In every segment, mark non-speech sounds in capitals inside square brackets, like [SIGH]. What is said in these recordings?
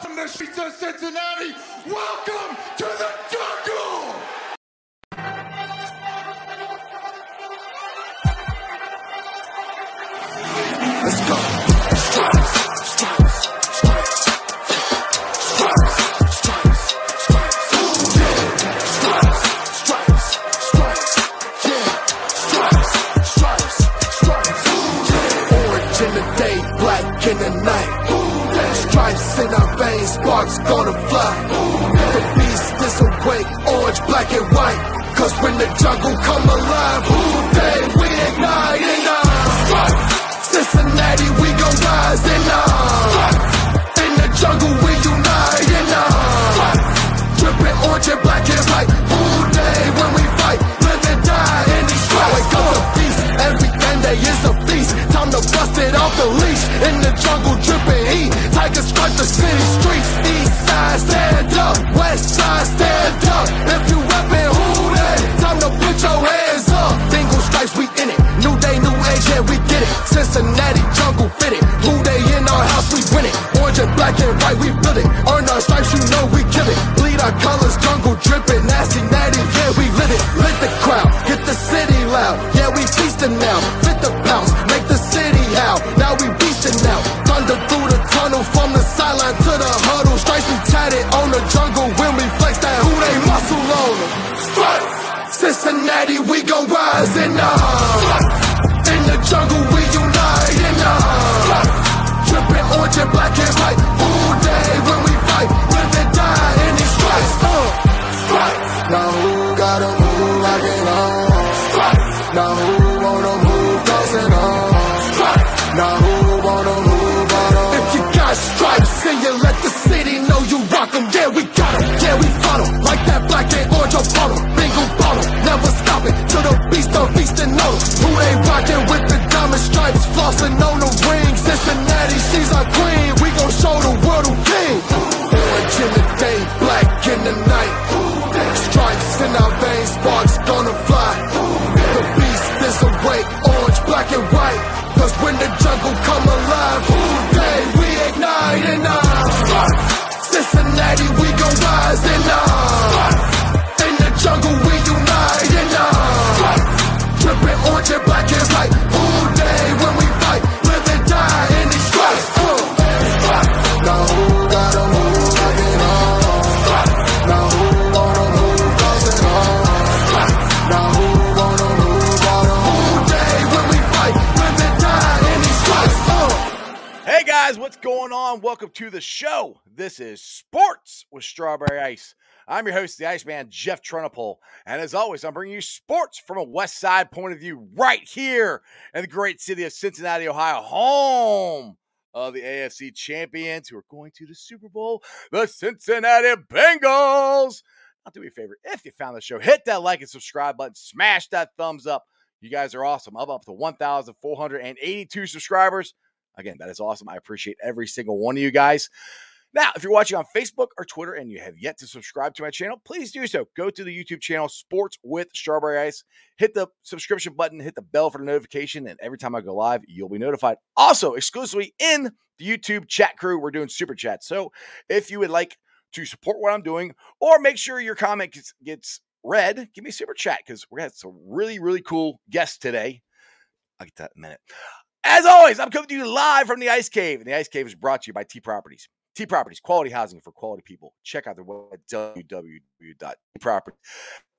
From the streets of Cincinnati, welcome to the jungle! Let's go. In the night. Stripes in our veins, sparks gonna fly. The beast is awake, orange, black and white. Cause when the jungle come alive, who dey we ignite and uh, Cincinnati, we gon' rise and uh, in the jungle we unite and uh, dripping orange and black and white. Who Dey when we fight, live and die in these stripes. Wake up the beast, every end day is a feast. Time to bust it off the leash in the jungle, dripping heat. The city streets. East side, stand up. West side, stand up. If you reppin' who dey, time to put your hands up. Dingle stripes, we in it. New day, new age, yeah, we get it. Cincinnati jungle fitted. Who Dey in our house, we win it. Orange and black and white, we build it. Earn our stripes, you know we kill it. Bleed our colors, in the jungle we unite and uh, dripping orange and black and know. Who they rockin' with the diamond stripes, flossing on the ring. Cincinnati, she's our queen. To the show. This is Sports with Strawberry Ice. I'm your host, the Iceman, Jeff Trunapole. And as always, I'm bringing you sports from a West Side point of view right here in the great city of Cincinnati, Ohio, home of the AFC champions who are going to the Super Bowl, the Cincinnati Bengals. I'll do me a favor. If you found the show, hit that like and subscribe button, smash that thumbs up. You guys are awesome. I'm up to 1,482 subscribers. Again, that is awesome. I appreciate every single one of you guys. Now, if you're watching on Facebook or Twitter and you have yet to subscribe to my channel, please do so. Go to the YouTube channel Sports with Strawberry Ice, hit the subscription button, hit the bell for the notification, and every time I go live, you'll be notified. Also, exclusively in the YouTube chat crew, we're doing super chats. So if you would like to support what I'm doing or make sure your comment gets, read, give me super chat because we're going to have some really, really cool guests today. I'll get that in a minute. As always, I'm coming to you live from the Ice Cave, and the Ice Cave is brought to you by T Properties. T Properties, quality housing for quality people. Check out their website,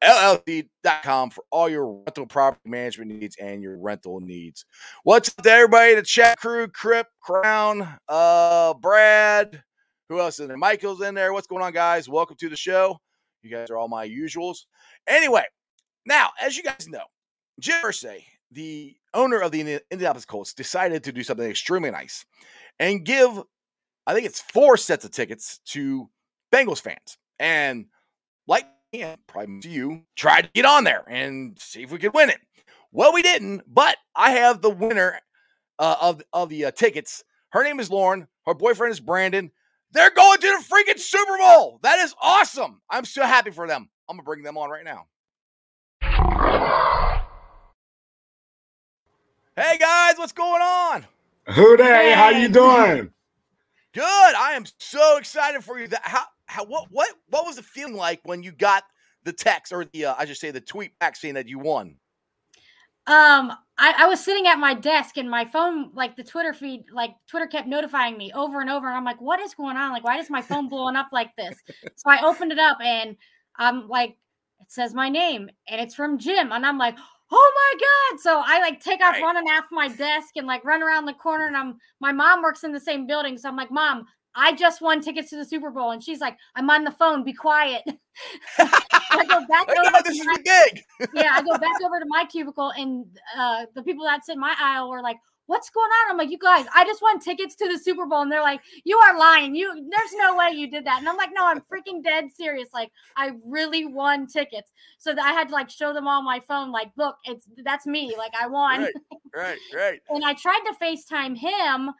www.tpropertyllc.com for all your rental property management needs and your rental needs. What's up to everybody? The chat crew, Crip, Crown, uh, Brad, who else is there? Michael's in there. What's going on, guys? Welcome to the show. You guys are all my usuals. Anyway, now, as you guys know, Jim Irsay, the owner of the Indianapolis Colts, decided to do something extremely nice and give, I think it's four sets of tickets to Bengals fans. And like and probably to you, tried to get on there and see if we could win it. Well, we didn't, but I have the winner uh, of, of the uh, tickets. Her name is Lauren. Her boyfriend is Brandon. They're going to the freaking Super Bowl. That is awesome. I'm so happy for them. I'm to bring them on right now. Hey guys, what's going on? Who Dey? How you doing? Good. I am so excited for you. That how how what what what was the feeling like when you got the text or the uh, I should say the tweet back saying that you won? Um, I, I was sitting at my desk and my phone, like the Twitter feed, like Twitter kept notifying me over and over. And I'm like, what is going on? Like, why is my phone blowing up like this? So I opened it up and I'm like, it says my name and it's from Jim. And I'm like, oh my God. So I like take off Right. running off my desk and like run around the corner. And I'm, my mom works in the same building. So I'm like, mom, I just won tickets to the Super Bowl. And she's like, I'm on the phone. Be quiet. [LAUGHS] I go [LAUGHS] back over this to is my- yeah, I go [LAUGHS] back over to my cubicle, and uh, the people that's in my aisle were like, "What's going on?" I'm like, "You guys, I just won tickets to the Super Bowl," and they're like, "You are lying. You, there's no way you did that." And I'm like, "No, I'm freaking dead serious. Like, I really won tickets." So that I had to like show them all my phone, like, "Look, it's that's me. Like, I won." Right, right, right. [LAUGHS] and I tried to FaceTime him,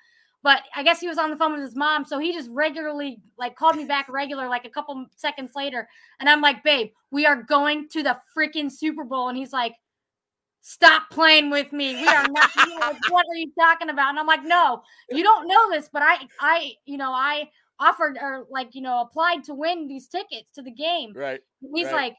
but I guess he was on the phone with his mom, so he just regularly like called me back regular like a couple seconds later, and I'm like, "Babe, we are going to the freaking Super Bowl," and he's like. Stop playing with me. We are not. you know, [LAUGHS] what are you talking about? And I'm like, no, you don't know this, but I, I, you know, I offered or like, you know, applied to win these tickets to the game. Right. And he's Right. like,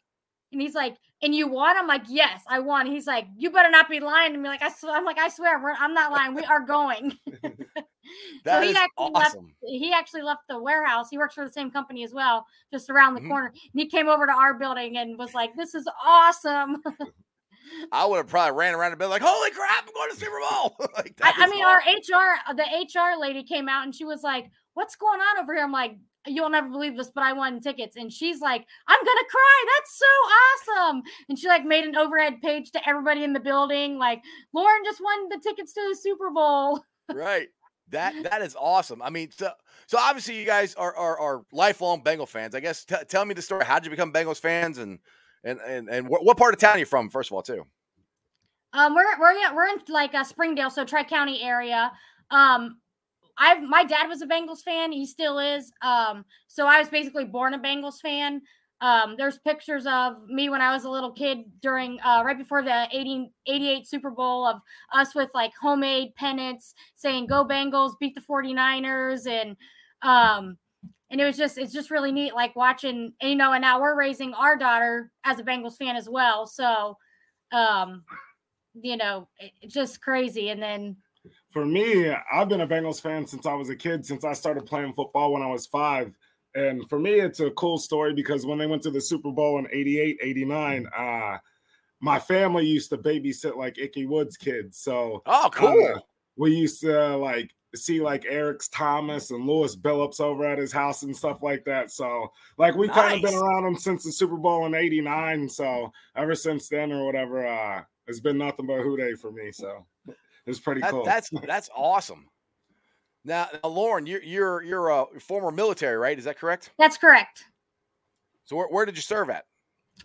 and he's like, and you won? I'm like, yes, I won. He's like, you better not be lying to me. Like, I swear, I'm like, I swear, we're, I'm not lying. We are going. [LAUGHS] [LAUGHS] That he actually left- awesome. he actually left the warehouse. He works for the same company as well, just around the Mhm. corner. And he came over to our building and was like, this is awesome. I would have probably ran around and been like, "Holy crap! I'm going to Super Bowl!" [LAUGHS] like, I, I mean, awesome. our HR, the HR lady came out and she was like, what's going on over here? I'm like, you'll never believe this, but I won tickets. And she's like, I'm gonna cry. That's so awesome. And she like made an overhead page to everybody in the building, like Lauren just won the tickets to the Super Bowl. [LAUGHS] right. That that is awesome. I mean, so so obviously you guys are are, are lifelong Bengal fans. I guess t- tell me the story. How did you become Bengals fans, and and and and wh- what part of town are you from? First of all, too. Um, we're we're yeah, we're in like a Springdale, so Tri County area. Um, I've my dad was a Bengals fan. He still is. Um, so I was basically born a Bengals fan. Um, there's pictures of me when I was a little kid during uh, right before the 80, 88 Super Bowl of us with like homemade pennants saying "Go Bengals, beat the 49ers," and um, and it was just it's just really neat like watching you know and now we're raising our daughter as a Bengals fan as well. So um you know, it- just crazy. And then For me, I've been a Bengals fan since I was a kid, since I started playing football when I was five. And for me, it's a cool story because when they went to the Super Bowl in 88, 89, uh, my family used to babysit like Ickey Woods kids. So Oh, cool. Uh, we used to like see like Eric's Thomas and Lewis Billups over at his house and stuff like that. So like we've kind of been around him since the Super Bowl in '89. So ever since then or whatever, uh, it's been nothing but Who Dey for me. So it's pretty That- cool. That's [LAUGHS] that's awesome. Now, now, Lauren, you're you're you're a former military, right? Is that correct? that's correct. So where, where did you serve at?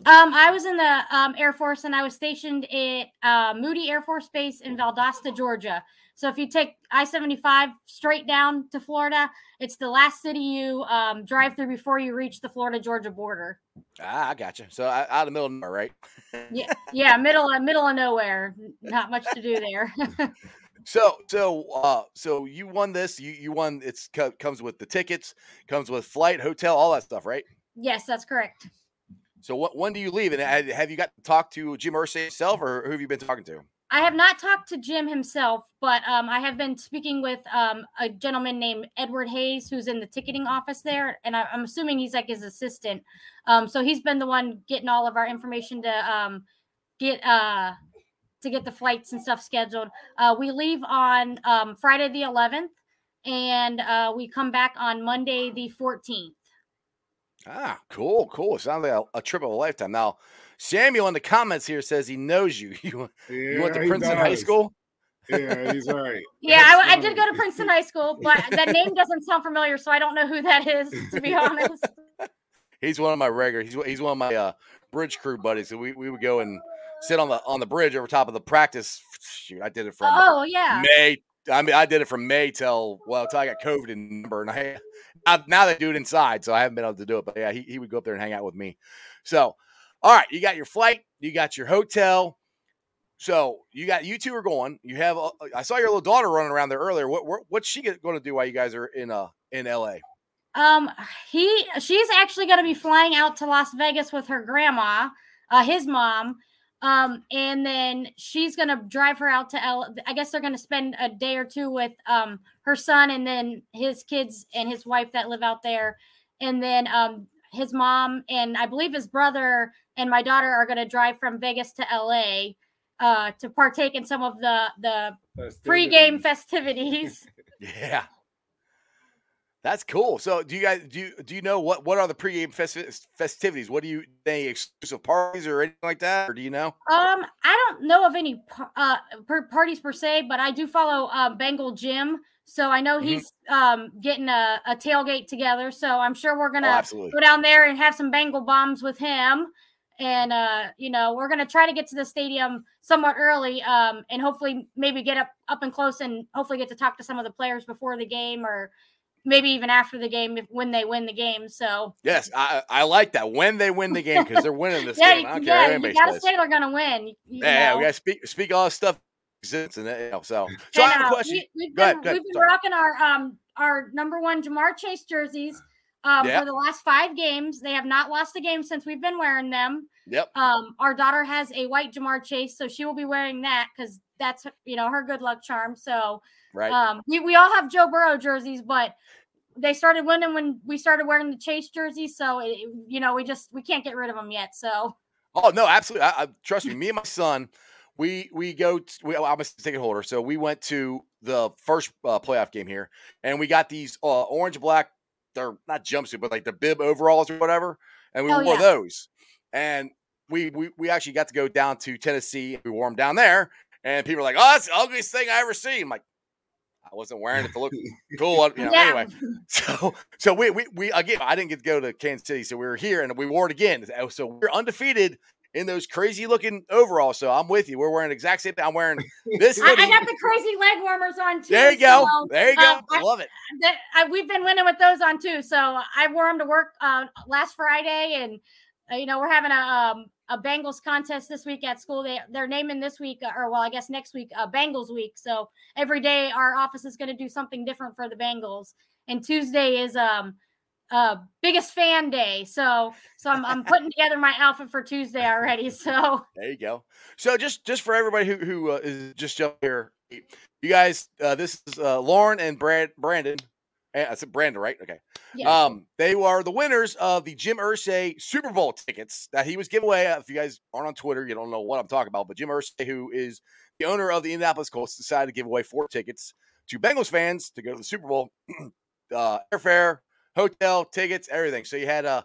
Um, I was in the um, Air Force and I was stationed at uh, Moody Air Force Base in Valdosta, Georgia. So if you take I 75 straight down to Florida, it's the last city you um, drive through before you reach the Florida Georgia border. Ah, I got you. So out out of the middle of nowhere, right? [LAUGHS] Yeah, [LAUGHS] yeah, middle of middle of nowhere. Not much to do there. [LAUGHS] So so uh so you won this. You you won. It's co- comes with the tickets, comes with flight, hotel, all that stuff, right? yes, that's correct. So what when do you leave? And have you got to talk to Jim Irsay himself, or who have you been talking to? I have not talked to Jim himself, but um, I have been speaking with um, a gentleman named Edward Hayes, who's in the ticketing office there, and I, I'm assuming he's like his assistant. Um, so he's been the one getting all of our information to um, get uh, to get the flights and stuff scheduled. Uh, we leave on um, Friday the 11th, and uh, we come back on Monday the 14th. Ah, cool, cool. Sounds like a, a trip of a lifetime. Now, Samuel in the comments here says he knows you. [LAUGHS] You, you went to he Princeton High. School. Yeah, [LAUGHS] he's right. Yeah, I, I did go to. Princeton High School, but that name doesn't sound familiar, so I don't know who that is, to be honest. [LAUGHS] He's one of my regular. He's one- he's one of my uh, bridge crew buddies. So we, we would go and sit on the on the bridge over top of the practice. Shoot, I did it from Oh yeah. May. I mean, I did it from May till well till I got COVID in number, and I now, now they do it inside, so I haven't been able to do it. But yeah, he, he would go up there and hang out with me. So, all right, you got your flight, you got your hotel. So you got you two are going. You have. uh, I saw your little daughter running around there earlier. What what- what's she going to do while you guys are in uh in LA? Um, he she's actually going to be flying out to Las Vegas with her grandma, uh, his mom. Um, and then she's going to drive her out to L. I guess they're going to spend a day or two with um her son and then his kids and his wife that live out there, and then um his mom and I believe his brother and my daughter are going to drive from Vegas to LA uh, to partake in some of the the pregame festivities. [LAUGHS] Yeah. That's cool. So, do you guys do you, do you know what what are the pregame festi- festivities? What do you any exclusive parties or anything like that, or do you know? Um, I don't know of any uh parties per se, but I do follow uh, Bengal Jim, so I know Mhm. he's um getting a, a tailgate together. So I'm sure we're Oh, gonna absolutely. go down there and have some Bengal bombs with him. And uh, you know, we're gonna try to get to the stadium somewhat early, um, and hopefully maybe get up up and close and hopefully get to talk to some of the players before the game or maybe even after the game if when they win the game. So Yes, I I like that when they win the game because they're winning this [LAUGHS] yeah, game. I don't you, care yeah, you gotta says. say they're gonna win. you- you Yeah, yeah, we gotta speak speak all this stuff exists and you know, so [LAUGHS] so I have a uh, question. We, have been, ahead, we've been sorry. rocking our um our number one Ja'Marr Chase jerseys um Yeah. for the last five games. They have not lost a game since we've been wearing them. Yep. Um, our daughter has a white Ja'Marr Chase, so she will be wearing that because that's you know her good luck charm. So Right. um, we we all have Joe Burrow jerseys, but they started winning when we started wearing the Chase jerseys. So it, you know we just we can't get rid of them yet. So Oh no, absolutely. I, I trust me. Me and my son, we we go. t- we, I'm a ticket holder, so we went to the first uh, playoff game here, and we got these uh, orange black. They're not jumpsuit, but like the bib overalls or whatever, and we Oh, wore yeah. those. And we, we we actually got to go down to Tennessee. We wore them down there, and people were like, "Oh, that's the ugliest thing I ever seen." I'm like, I wasn't wearing it to look [LAUGHS] cool. You know, yeah, Anyway, [LAUGHS] so so we, we we again I didn't get to go to Kansas City, so we were here and we wore it again. So- So we're undefeated in those crazy looking overalls. So I'm with you. We're wearing the exact same thing. I'm wearing this I. I got the crazy leg warmers on too. there you go. so- there you go. um, I- Love it. that I, we've been winning with those on too. So I wore them to work uh, last Friday, and uh, you know we're having a um, a Bengals contest this week at school. They they're naming this week, uh, or well, I guess next week, uh, Bengals week. So every day our office is going to do something different for the Bengals, and Tuesday is um uh biggest fan day. So so I'm I'm putting [LAUGHS] together my outfit for Tuesday already. [LAUGHS] So There you go. So just just for everybody who who uh, is just jumping here, you guys, uh, this is uh, Lauren and Brad Brandon. Eh, I said Brandon, right? Okay. yes. Um, they are the winners of the Jim Irsay Super Bowl tickets that he was giving away. If you guys aren't on Twitter, you don't know what I'm talking about. But Jim Irsay, who is the owner of the Indianapolis Colts, decided to give away four tickets to Bengals fans to go to the Super Bowl. [CLEARS THROAT] uh, airfare, hotel, tickets, everything. So you had to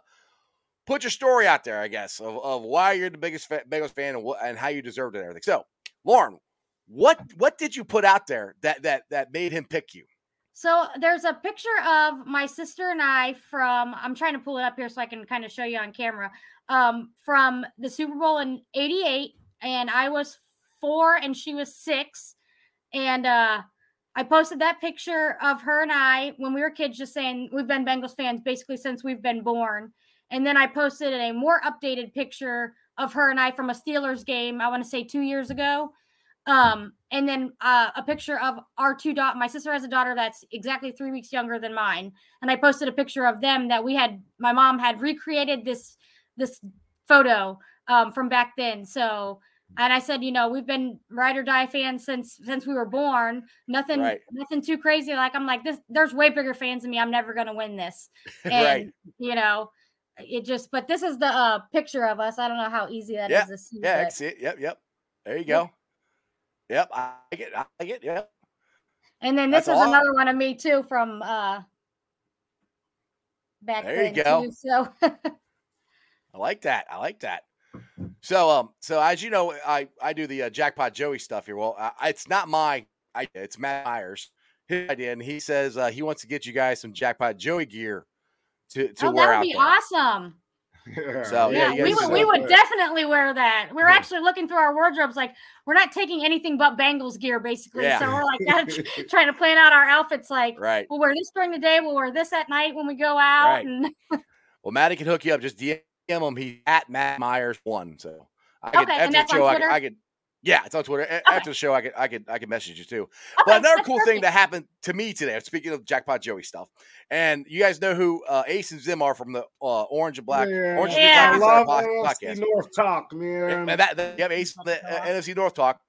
put your story out there, I guess, of, of why you're the biggest fa- Bengals fan and what and how you deserved it and everything. So, Lauren, what what did you put out there that that that made him pick you? So there's a picture of my sister and I from I'm trying to pull it up here so I can kind of show you on camera. Um from the Super Bowl in 88 and I was 4 and she was 6 and uh I posted that picture of her and I when we were kids just saying we've been Bengals fans basically since we've been born. And then I posted a more updated picture of her and I from a Steelers game, I want to say 2 years ago um and then uh, a picture of our two daughter my sister has a daughter that's exactly three weeks younger than mine and i posted a picture of them that we had my mom had recreated this this photo um from back then so and i said you know we've been ride or die fans since since we were born nothing Right. nothing too crazy like i'm like this there's way bigger fans than me i'm never gonna win this [LAUGHS] and right. you know it just but this is the uh picture of us i don't know how easy that is Yeah, to see Yeah, I but- can see it. Yep, yep. There you go. Yep, I like it. I like it. Yep. And then this That's is awesome. another one of me too from uh back There you go. too. So [LAUGHS] I like that. I like that. So, um, so as you know, I I do the uh, jackpot Joey stuff here. Well, I, it's not my idea. It's Matt Myers his idea, and he says uh, he wants to get you guys some jackpot Joey gear to to oh, wear that out would be there. awesome. Yeah, So, Yeah, yeah, we would we would definitely wear that. We were actually looking through our wardrobes, like we're not taking anything but Bengals gear, basically. Yeah. So we're like [LAUGHS] gotta tr- trying to plan out our outfits. Like Right. we'll wear this during the day, we'll wear this at night when we go out. Right. And [LAUGHS] Well, Matty can hook you up. Just DM him. He's at Matt Myers one. So I could Okay, and after that's on show. I could, Twitter? I could. Yeah, it's on Twitter. A- After the show, I could I could I could message you too. Okay, But another that's cool thing that happened to me today. Speaking of jackpot Joey stuff, and you guys know who uh, Ace and Zim are from the uh, Orange and Black Yeah. Orange Yeah. and I Black love Inside Pod- podcast. North talk, Yeah, man. And that, that you have Ace from the uh, NFC North talk.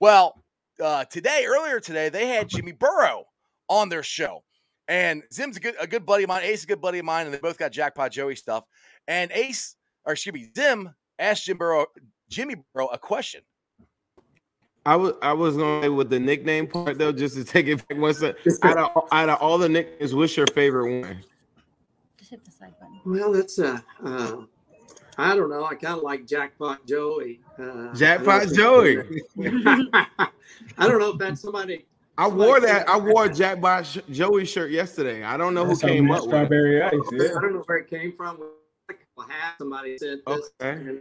Well, uh, today earlier today they had Jimmy Burrow on their show, and Zim's a good a good buddy of mine. Ace is a good buddy of mine, and they both got jackpot Joey stuff. And Ace, or excuse me, Zim asked Jim Burrow, Jimmy Burrow a question. I was I was going to say with the nickname part though, just to take it back one step. Out of, out of all the nicknames, what's your favorite one? Just hit the side button. Well, that's uh, uh I don't know. I kind of like Jackpot Joey. Uh, Jackpot I Joey. [LAUGHS] I don't know if that's somebody. I wore that. I wore a Jackpot Sh- Joey shirt yesterday. I don't know who That's how came Matt up with it. strawberry ice. I don't know where it came from. Like a hat. Somebody said this. Okay.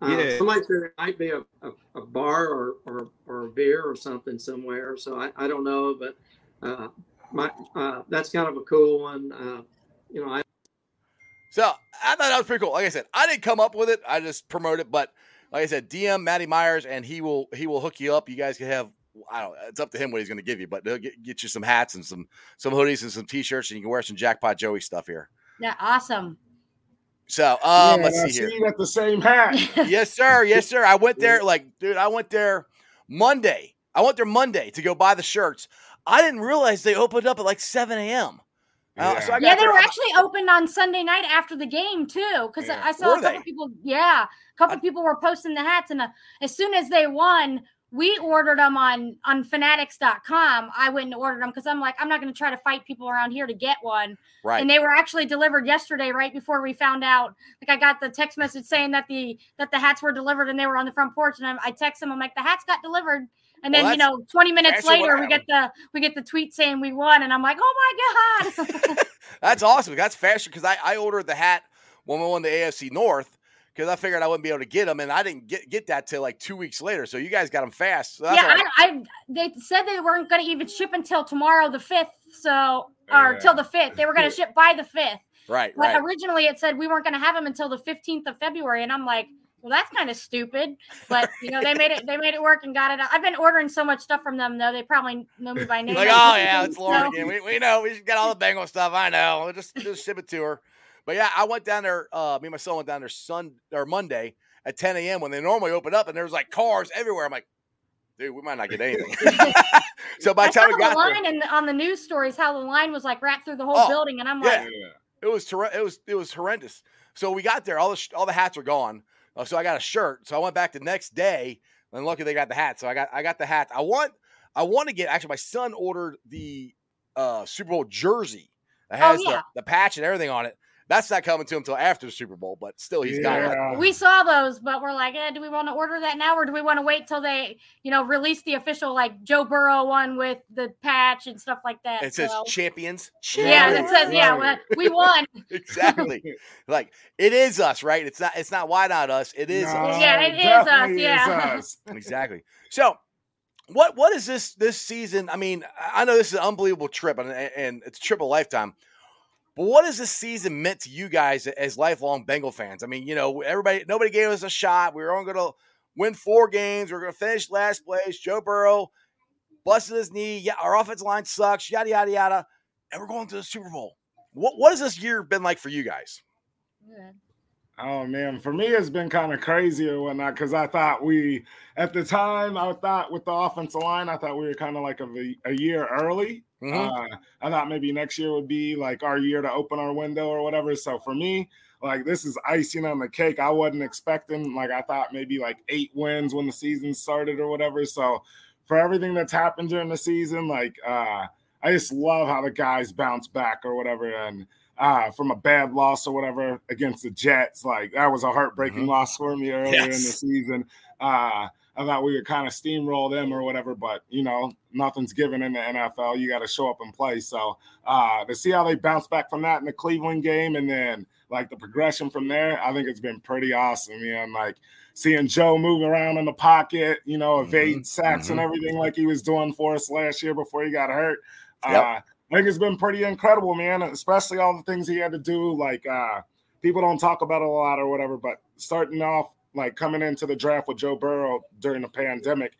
And, uh, Yeah. Somebody said it might be a, a, a bar or, or or a beer or something somewhere. So I, I don't know, but uh, my uh, that's kind of a cool one. Uh, you know, I So I thought that was pretty cool. Like I said, I didn't come up with it. I just promote it. But like I said, DM Matty Myers, and he will he will hook you up. You guys can have. I don't. It's up to him what he's going to give you, but he'll get, get you some hats and some some hoodies and some t-shirts, and you can wear some Jackpot Joey stuff here. Yeah, awesome. So um, Yeah, let's and I see here. see you got the same hat. [LAUGHS] yes, sir. Yes, sir. I went there, like, dude, I went there Monday. I went there Monday to go buy the shirts. I didn't realize they opened up at like 7 a.m. Uh, so I got yeah, they there- were actually opened on Sunday night after the game too. Because Yeah. I saw Were a couple they? people. Yeah, a couple I- people were posting the hats, and uh, as soon as they won, we ordered them on on Fanatics.com. I went and ordered them because I'm like, I'm not going to try to fight people around here to get one. right. And they were actually delivered yesterday, right before we found out. Like I got the text message saying that the that the hats were delivered, and they were on the front porch. And I, I text them, I'm like, the hats got delivered. And Well, then you know, 20 minutes later, we get the we get the tweet saying we won, and I'm like, oh my god. [LAUGHS] That's awesome. That's faster because I, I ordered the hat when we won the AFC North because I figured I wouldn't be able to get them, and I didn't get, get that till like two weeks later. So you guys got them fast. So yeah. I, I they said they weren't going to even ship until tomorrow, the fifth. So or Yeah. till the fifth, they were going to ship by the fifth. right, But right. originally, it said we weren't going to have them until the fifteenth of February, and I'm like, well, that's kind of stupid. But you know, they made it. They made it work and got it. out. I've been ordering so much stuff from them, though. They probably know me by name. Like, oh yeah, it's Lauren [LAUGHS] So- again. We, we know we got all the Bengal stuff. I know. We'll just just ship it to her. But yeah, I went down there. Uh, me and my son went down there Sun or Monday at 10 a.m. when they normally open up, and there was like cars everywhere. I'm like, dude, we might not get anything. [LAUGHS] [LAUGHS] so by I the time we the got there, line in, on the news stories how the line was like wrapped through the whole Oh, building, and I'm yeah. like, it was terri- it was it was horrendous. So we got there, all the sh- all the hats were gone. Uh, so I got a shirt. So I went back the next day, and lucky they got the hat. So I got I got the hat. I want I want to get actually my son ordered the uh, Super Bowl jersey that Oh, has yeah. the, the patch and everything on it. That's not coming to him until after the Super Bowl, but still he's got it. We saw those, but we're like, eh, do we want to order that now, or do we want to wait till they, you know, release the official like Joe Burrow one with the patch and stuff like that? It says So- champions. yeah, that says yeah, Right. we won. [LAUGHS] exactly. like it is us, right? It's not. It's not. Why not us? It is No, us. Yeah, it is us, definitely yeah. us. [LAUGHS] exactly. So, what what is this this season? I mean, I I know this is an unbelievable trip, and and it's a trip of a lifetime. But what has this season meant to you guys as lifelong Bengal fans? I mean, you know, everybody, nobody gave us a shot. We were only going to win four games. We are going to finish last place. Joe Burrow busted his knee. Yeah, our offensive line sucks. Yada yada yada. And we're going to the Super Bowl. What what has this year been like for you guys? Oh man, for me it's been kind of crazy or whatnot because I thought we at the time I thought with the offensive line I thought we were kind of like a, a year early. Mhm. Uh, I thought maybe next year would be like our year to open our window or whatever. So for me, like this is icing on the cake. I wasn't expecting like I thought maybe like eight wins when the season started or whatever. So for everything that's happened during the season, like uh, I just love how the guys bounce back or whatever and uh, from a bad loss or whatever against the Jets. Like that was a heartbreaking Mhm. loss for me earlier in the season. Uh, I thought we would kind of steamroll them or whatever, but you know, nothing's given in the NFL. You got to show up and play. So uh, to see how they bounce back from that in the Cleveland game and then like the progression from there, I think it's been pretty awesome. Man, like seeing Joe move around in the pocket, you know, evade Mhm, sacks and everything like he was doing for us last year before he got hurt. Yep. Uh, I think it's been pretty incredible, man. Especially all the things he had to do. Like uh, people don't talk about it a lot or whatever, but starting off like coming into the draft with Joe Burrow during the pandemic.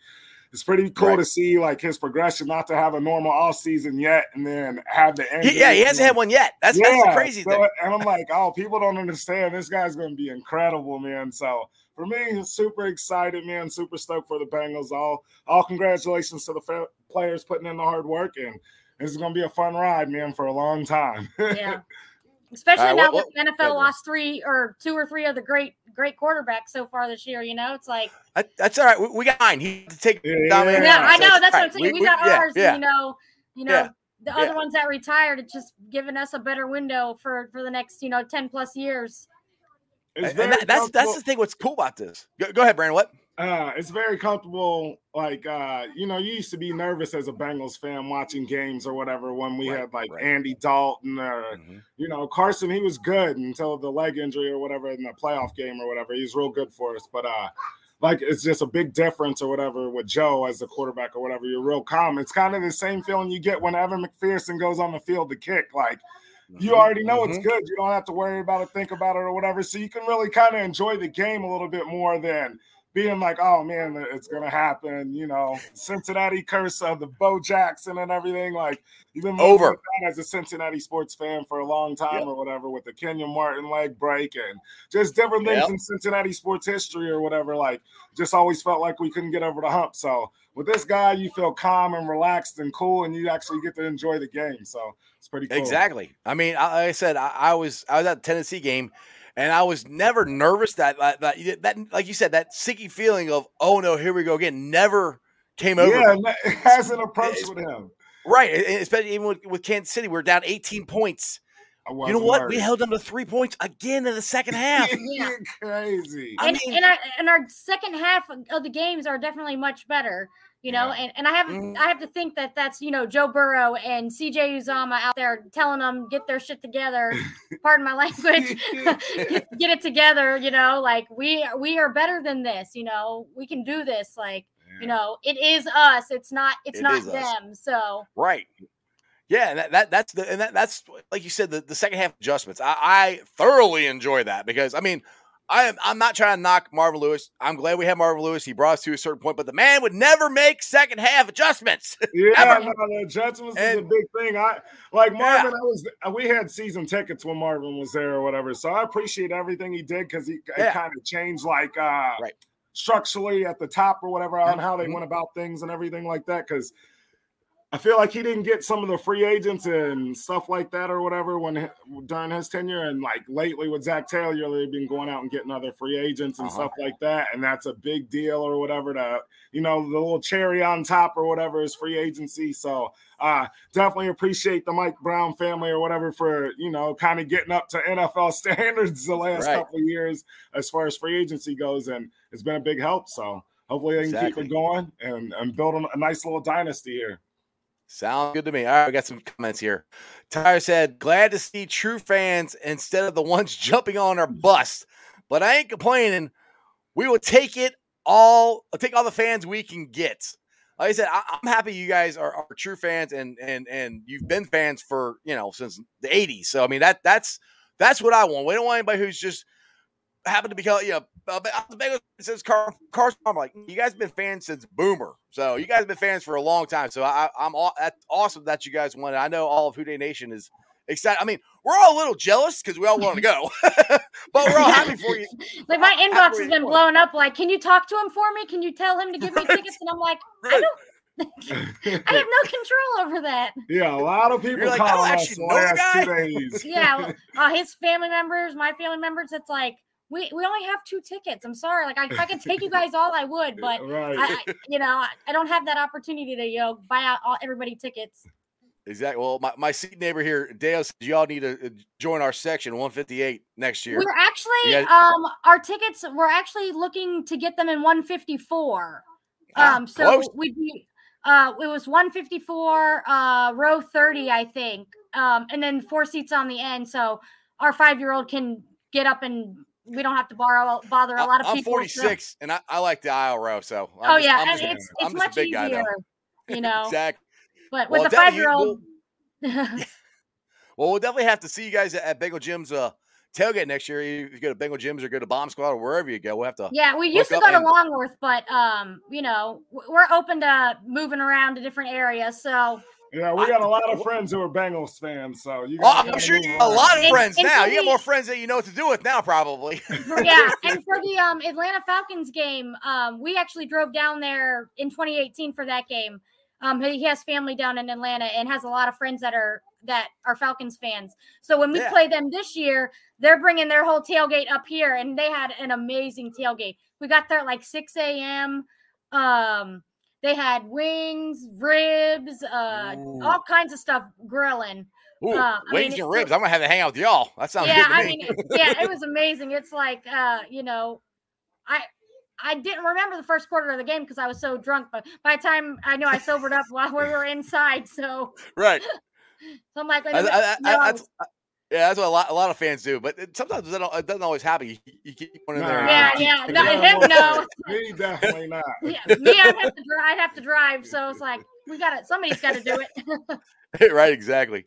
It's pretty cool Right. to see like his progression, not to have a normal off season yet, and then have the end. Yeah, he hasn't had one yet. That's that's the crazy so- thing. And I'm like, oh, people don't understand. This guy's going to be incredible, man. So for me, super excited, man. Super stoked for the Bengals. All all congratulations to the fa- players putting in the hard work, and this is going to be a fun ride, man, for a long time. Yeah. [LAUGHS] Especially All right, now what- that the NFL go. lost three or two or three of the great great quarterbacks so far this year. You know, it's like That- that's all right. We, we got mine. He to take Yeah, dominant yeah, Yeah, I know it's that's all what I'm saying. We, got yeah, ours. Yeah. You know, you know Yeah. the Yeah. other ones that retired. It's just giving us a better window for for the next you know ten plus years. And that- that's that's the thing. What's cool about this? Go, go ahead, Brandon. What? Uh, it's very comfortable. Like, uh, you know, you used to be nervous as a Bengals fan watching games or whatever when we Right, had like right. Andy Dalton or, you know, Carson. He was good until the leg injury or whatever in the playoff game or whatever. He's real good for us. But, uh, like, it's just a big difference or whatever with Joe as the quarterback or whatever. You're real calm. It's kind of the same feeling you get when Evan McPherson goes on the field to kick. Like, you already know it's Mhm. good. You don't have to worry about it, think about it, or whatever. So you can really kind of enjoy the game a little bit more than being like, oh man, it's gonna happen. You know, Cincinnati curse of the Bo Jackson and everything. Like you've been Over. as a Cincinnati sports fan for a long time Yep. or whatever, with the Kenyon Martin leg break and just different things Yep. in Cincinnati sports history or whatever. Like just always felt like we couldn't get over the hump. So with this guy, you feel calm and relaxed and cool, and you actually get to enjoy the game. So it's pretty cool. Exactly. I mean, I, like I said, I, I was I was at the Tennessee game, and I was never nervous. That that, that that like you said, that sicky feeling of oh no, here we go again, never came over. Yeah, it has an approach with him. Right. and- and Especially even with, with Kansas City, we are down 18 points. You know wasn't what? We held them to three points again in the second [LAUGHS] half. Yeah. crazy. I and, mean- and our and our second half of the games are definitely much better. You know, and, and I have Mhm. I have to think that that's you know Joe Burrow and CJ Uzomah out there telling them get their shit together. [LAUGHS] Pardon my language. [LAUGHS] [LAUGHS] get, get it together. You know, like we we are better than this. You know, we can do this. Like you know, it is us. It's not it's It not is us. them. So Right. Yeah, and that, that that's the and that, that's like you said the, the second half adjustments. I, I thoroughly enjoy that because I mean I am I'm not trying to knock Marvin Lewis. I'm glad we have Marvin Lewis. He brought us to a certain point, but the man would never make second half adjustments. [LAUGHS] Yeah, no, the adjustments is a big thing. I like Yeah. Marvin. I was we had season tickets when Marvin was there or whatever. So I appreciate everything he did because he Yeah. kind of changed like uh Right. structurally at the top or whatever on how they Mhm. went about things and everything like that. Because I feel like he didn't get some of the free agents and stuff like that or whatever when during his tenure. And like lately with Zac Taylor, they've been going out and getting other free agents and Uh-huh. stuff like that. And that's a big deal or whatever to you know, the little cherry on top or whatever is free agency. So uh definitely appreciate the Mike Brown family or whatever for, you know, kind of getting up to NFL [LAUGHS] standards the last Right. couple of years as far as free agency goes. And it's been a big help. So hopefully they can Exactly. keep it going and, and build a nice little dynasty here. Sound good to me. All right, we got some comments here. Tyler said, "Glad to see true fans instead of the ones [LAUGHS] jumping on our mm. bus, but I ain't complaining. We will take it all. Uh, take all the fans we can get." Like I said, I, I'm happy you guys are, are true fans and and and you've been fans for you know since the '80s. So I mean that that's that's what I want. We don't want anybody who's just happened to become you know uh, the Bengals since Car- Carson. I'm like you guys have been fans since Boomer, so you guys have been fans for a long time. So I, I'm all, that's awesome that you guys won. it. I know all of Who Dey Nation is excited. I mean, we're all a little jealous because we all want to go, [LAUGHS] but we're all happy for you. [LAUGHS] like my Happy inbox has been blowing up. Like, can you talk to him for me? Can you tell him to give me [LAUGHS] tickets? And I'm like, I don't. I have no control over that. Yeah, a lot of people You're like, I don't us actually the know the last two days. Yeah, well, uh, his family members, my family members. It's like we we only have two tickets. I'm sorry. Like, I, if I could take you [LAUGHS] guys all, I would, but [LAUGHS] right. I, I you know, I, I don't have that opportunity to you know buy out all everybody tickets. Exactly. Well, my, my seat neighbor here, Dale, says y'all need to uh, join our section 158 next year. We're actually You um our tickets. We're actually looking to get them in 154. Ah, Um, so close. we'd be uh it was 154 uh row 30 i think um and then four seats on the end so our five-year-old can get up and we don't have to borrow bother a lot of I'm people so- 46 and I, I like the aisle row, so I'm oh just- yeah I'm and just, it's I'm it's much big guy, easier you [LAUGHS] know exactly. but Well, with a definitely five-year-old [LAUGHS] Well, we'll definitely have to see you guys at, at Bengal Jim's uh, tailgate next year, if you go to Bengal Jim's or go to Bomb Squad or wherever you go, we'll have to. Yeah, we used to go to and- Longworth, but um, you know, we're open to moving around to different areas. So Yeah, we got a lot of friends who are Bengals fans, so you. Oh, gotta I'm sure you got a lot of And- friends and now. for You got the- more friends that you know what to do with now, probably. [LAUGHS] yeah, and for the um Atlanta Falcons game, um, we actually drove down there in 2018 for that game. Um, he he has family down in Atlanta and has a lot of friends that are that are Falcons fans. So when we Yeah. play them this year, they're bringing their whole tailgate up here, and they had an amazing tailgate. We got there at like 6 a.m. Um, they had wings, ribs, uh, Ooh. all kinds of stuff grilling. Ooh, Uh, I mean, wings and ribs. I'm gonna have to hang out with y'all. That sounds yeah, good to I me. mean, yeah, it was [LAUGHS] amazing. It's like, uh, you know, I I didn't remember the first quarter of the game because I was so drunk. But by the time I know I sobered up while we were inside, so right. [LAUGHS] so I'm like, I, I, I, no, I that's- was- I- yeah, that's what a lot, a lot of fans do. But it, sometimes it, don't, it doesn't always happen. You, you keep going in there. Yeah, yeah, You no, him, no, [LAUGHS] Me definitely not. [LAUGHS] yeah, me, I'd have to drive. I'd have to drive. So it's like we got it. Somebody's got to do it. [LAUGHS] right, exactly.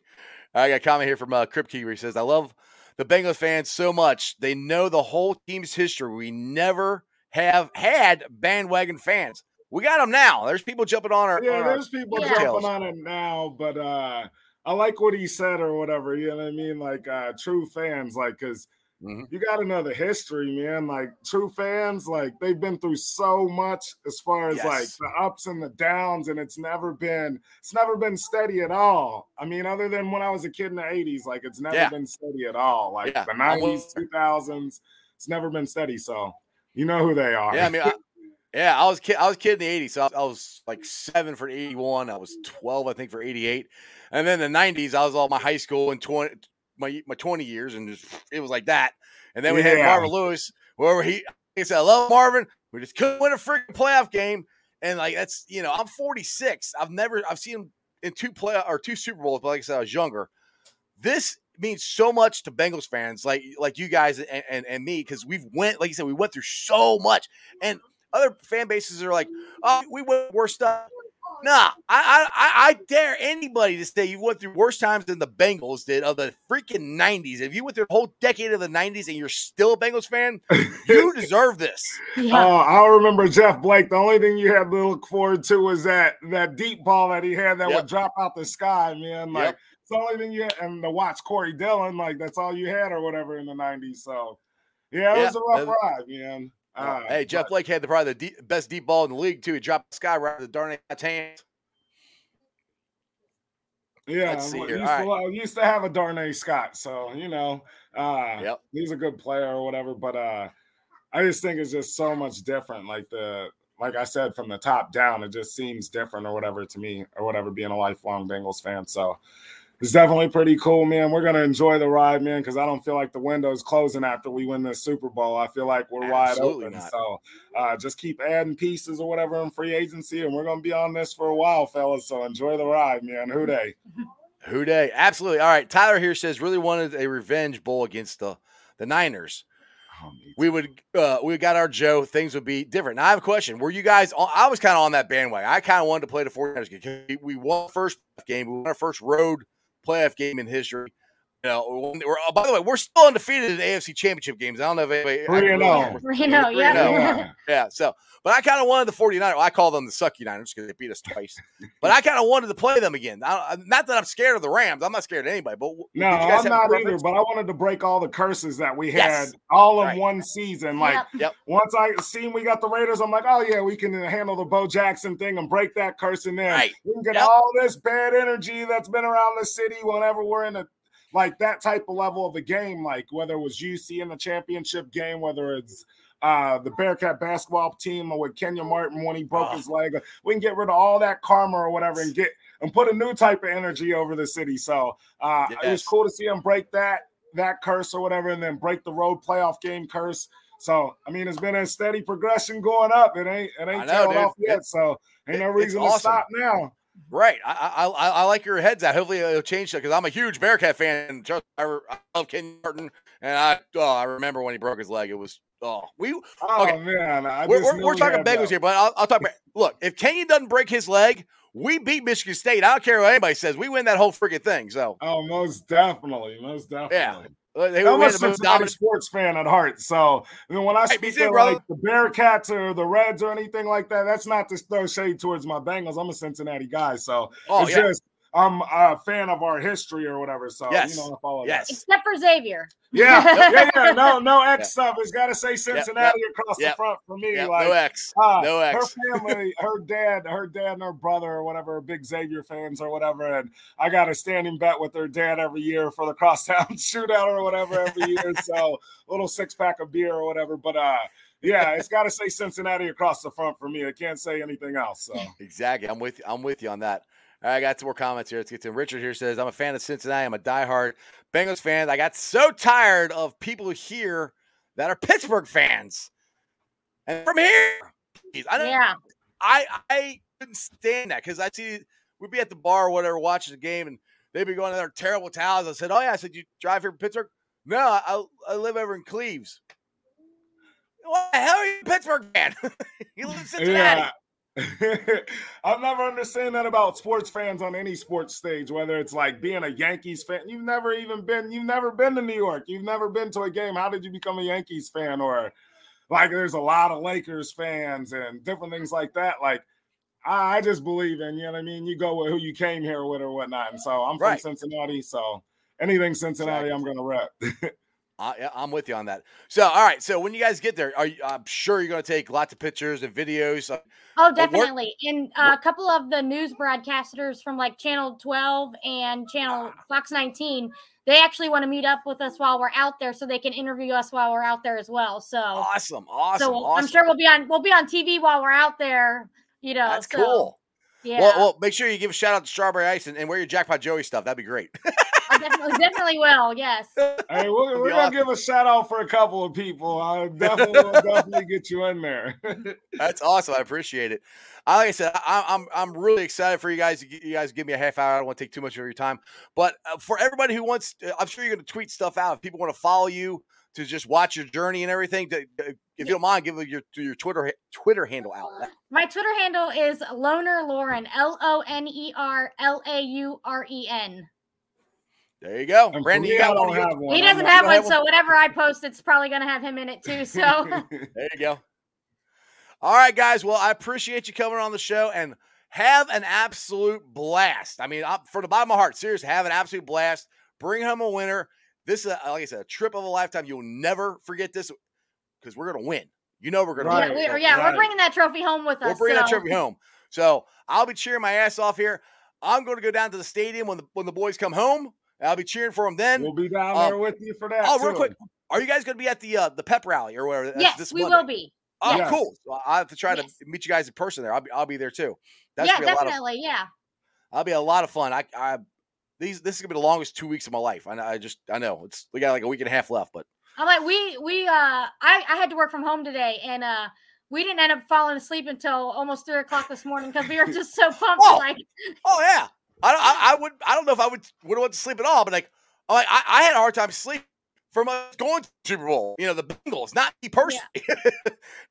I got a comment here from uh, Crip Key where he says, I love the Bengals fans so much. They know the whole team's history. We never have had bandwagon fans. We got them now. There's people jumping on our. Yeah, on our- there's people Yeah. jumping on it now, but uh I like what he said or whatever. You know what I mean? Like uh true fans, like because Mhm. you got to know the history, man. Like true fans, like they've been through so much as far as like the ups and the downs, and it's never been it's never been steady at all. I mean, other than when I was a kid in the '80s, like it's never Yeah. been steady at all. Like Yeah, the '90s, 2000s, it's never been steady. So you know who they are. Yeah, I mean, I, yeah, I was kid. I was kid in the '80s, so I, I was like seven for '81. I was 12, I think, for '88, and then the '90s, I was all my high school and 20 my my 20 years, and just it was like that. And then we had Yeah. Marvin Lewis, wherever he. I said, I love Marvin. We just couldn't win a freaking playoff game, and like that's you know, I'm 46. I've never I've seen him in two play or two Super Bowls, but like I said, I was younger. This means so much to Bengals fans, like like you guys and and, and me, because we've went, like you said, we went through so much, and other fan bases are like, mm-hmm. oh, we went worse stuff. Oh nah, I, I I I dare anybody to say you went through worse times than the Bengals did of the freaking '90s. If you went through the whole decade of the '90s and you're still a Bengals fan, you [LAUGHS] deserve this. Yeah. Oh, I remember Jeff Blake. The only thing you had to look forward to was that that deep ball that he had that Yep. would drop out the sky, man. Like Yep. it's the only thing you had, and to watch Corey Dillon, like that's all you had or whatever in the '90s. So yeah, it Yeah, was a rough ride, man. Uh, hey, Jeff but- Blake had the probably the deep, best deep ball in the league too. He dropped the sky right in the darn hands. Yeah, Let's see used, to, lo- used to have a Darnay Scott, so you know, uh, Yep. he's a good player or whatever. But uh, I just think it's just so much different. Like the, like I said, from the top down, it just seems different or whatever to me or whatever. Being a lifelong Bengals fan, so it's definitely pretty cool, man. We're gonna enjoy the ride, man, because I don't feel like the window's closing after we win the Super Bowl. I feel like we're Absolutely wide open. not. So uh, just keep adding pieces or whatever in free agency, and we're gonna be on this for a while, fellas. So enjoy the ride, man. Who they? [LAUGHS] Who Dey? Absolutely. All right. Tyler here says really wanted a revenge bowl against the the Niners. Oh, we would uh we got our Joe, things would be different. Now I have a question. Were you guys on, I was kind of on that bandwagon. I kind of wanted to play the 49ers game. We- We won first game. We won our first road playoff game in history. You know, we we're, oh, by the way, we're still undefeated in the AFC championship games. I don't know if anybody Three and oh. oh. Three and oh, yeah. oh. Yeah. Yeah, so but I kind of wanted the 49ers. I call them the sucky Niners because they beat us twice. [LAUGHS] but I kind of wanted to play them again. I, not that I'm scared of the Rams. I'm not scared of anybody. But No, you guys I'm not preference? either, but I wanted to break all the curses that we had Yes. all in Right. one season. Like Yep. Yep. once I seen we got the Raiders, I'm like, oh yeah, we can uh, handle the Bo Jackson thing and break that curse in there. Right. We can get Yep. all this bad energy that's been around the city whenever we're in a like that type of level of a game, like whether it was UC in the championship game, whether it's uh, the Bearcat basketball team or with Kenyon Martin when he broke Oh. his leg. We can get rid of all that karma or whatever and get and put a new type of energy over the city. So uh, it was cool to see him break that that curse or whatever, and then break the road playoff game curse. So I mean, it's been a steady progression going up. It ain't it ain't know, off yet. It- so ain't no it- reason to awesome. stop now. Right. I, I I like your heads out. Hopefully it'll change that because I'm a huge Bearcat fan. Just I, love Ken Martin, and I oh I remember when he broke his leg. It was Oh, we Oh Okay. man, I we're, we're, we're talking Bengals here, but I'll, I'll talk about. Look, if Kenyon doesn't break his leg, we beat Michigan State. I don't care what anybody says. We win that whole freaking thing. So Oh, most definitely, most definitely. uh, they, I'm a Cincinnati sports fan at heart, so I mean, when I Hey, speak of like the Bearcats or the Reds or anything like that, that's not to throw shade towards my Bengals. I'm a Cincinnati guy, so Oh it's yeah, just I'm a fan of our history or whatever. So Yes. you know, I follow yes. Except for Xavier. [LAUGHS] Yeah, yeah, yeah. No, no X stuff. It's got to say yep, Cincinnati across yep, the front for me. Yep, like no X, Ah, no her family, her dad, her dad and her brother or whatever, big Xavier fans or whatever. And I got a standing bet with their dad every year for the crosstown [LAUGHS] shootout or whatever every year. So a little six pack of beer or whatever. But uh yeah, it's gotta say Cincinnati across the front for me. I can't say anything else. So Exactly. I'm with you. I'm with you on that. All right, I got some more comments here. Let's get to them. Richard here says, I'm a fan of Cincinnati. I'm a diehard Bengals fan. I got so tired of people here that are Pittsburgh fans. And from here. Jeez, I don't Yeah. I I couldn't stand that because I see we'd be at the bar or whatever watching the game and they'd be going to their terrible towels. I said, Oh yeah, I said, You drive here from Pittsburgh? No, I I live over in Cleves. What the hell are you a Pittsburgh fan? [LAUGHS] you live in Cincinnati. yeah. [LAUGHS] I've never understand that about sports fans on any sports stage, whether it's like being a Yankees fan. You've never even been, you've never been to New York. You've never been to a game. How did you become a Yankees fan? Or like there's a lot of Lakers fans and different things like that. Like I, I just believe in, you know what I mean? You go with who you came here with or whatnot. And so I'm from Right. Cincinnati. So anything Cincinnati, I'm gonna rep. [LAUGHS] Uh, I'm with you on that. So, all right. So, when you guys get there, are you, I'm sure you're going to take lots of pictures and videos. Oh, what- definitely. And uh, a couple of the news broadcasters from like Channel 12 and Channel Fox 19, they actually want to meet up with us while we're out there so they can interview us while we're out there as well. So, awesome, awesome, so awesome. I'm sure we'll be on we'll be on TV while we're out there, you know. That's so, cool. Yeah. Well, well, make sure you give a shout out to Strawberry Ice and, and wear your Jackpot Joey stuff. That'd be great. [LAUGHS] I definitely definitely will. Yes. Hey, we're, we're gonna awesome. give a shout out for a couple of people. I definitely will definitely [LAUGHS] get you in there. [LAUGHS] That's awesome. I appreciate it. Like I said, I, I'm I'm really excited for you guys. You guys give me a half hour. I don't want to take too much of your time, but uh, for everybody who wants, uh, I'm sure you're going to tweet stuff out. If people want to follow you to just watch your journey and everything, to, uh, if you don't mind, give your your Twitter Twitter handle out. My Twitter handle is Loner Lauren, L O N E R L A U R E N. There you go, And for Brandon. You got one. Have one. He doesn't have don't have one, so whatever I post, it's probably going to have him in it too. So, [LAUGHS] There you go. All right, guys. Well, I appreciate you coming on the show and have an absolute blast. I mean, I'm, from the bottom of my heart, seriously, have an absolute blast. Bring home a winner. This is, a, like I said, a trip of a lifetime. You'll never forget this because we're going to win. You know we're going yeah, to Right. win. we, yeah, right. we're bringing that trophy home with us. We're bringing that so- trophy home. So I'll be cheering my ass off here. I'm going to go down to the stadium when the when the boys come home. And I'll be cheering for them then. We'll be down Uh, there with you for that. oh, real quick, are you guys going to be at the uh, the pep rally or whatever? Yes, this we Monday? will be. Oh, Yes. cool. So I have to try Yes. to meet you guys in person there. I'll be I'll be there too. That's yeah, gonna be a lot of definitely. Yeah. that'll be a lot of fun. I I these this is gonna be the longest two weeks of my life. I I just I know it's we got like a week and a half left, but I'm like, we, we, uh, I, I had to work from home today and, uh, we didn't end up falling asleep until almost three o'clock this morning because we were just so pumped. Whoa. Like, oh yeah. I don't- I, I would I don't know if I would would want to sleep at all, but like I'm like I, I had a hard time sleep from us going to the Super Bowl. You know, the Bengals, not me personally. [LAUGHS]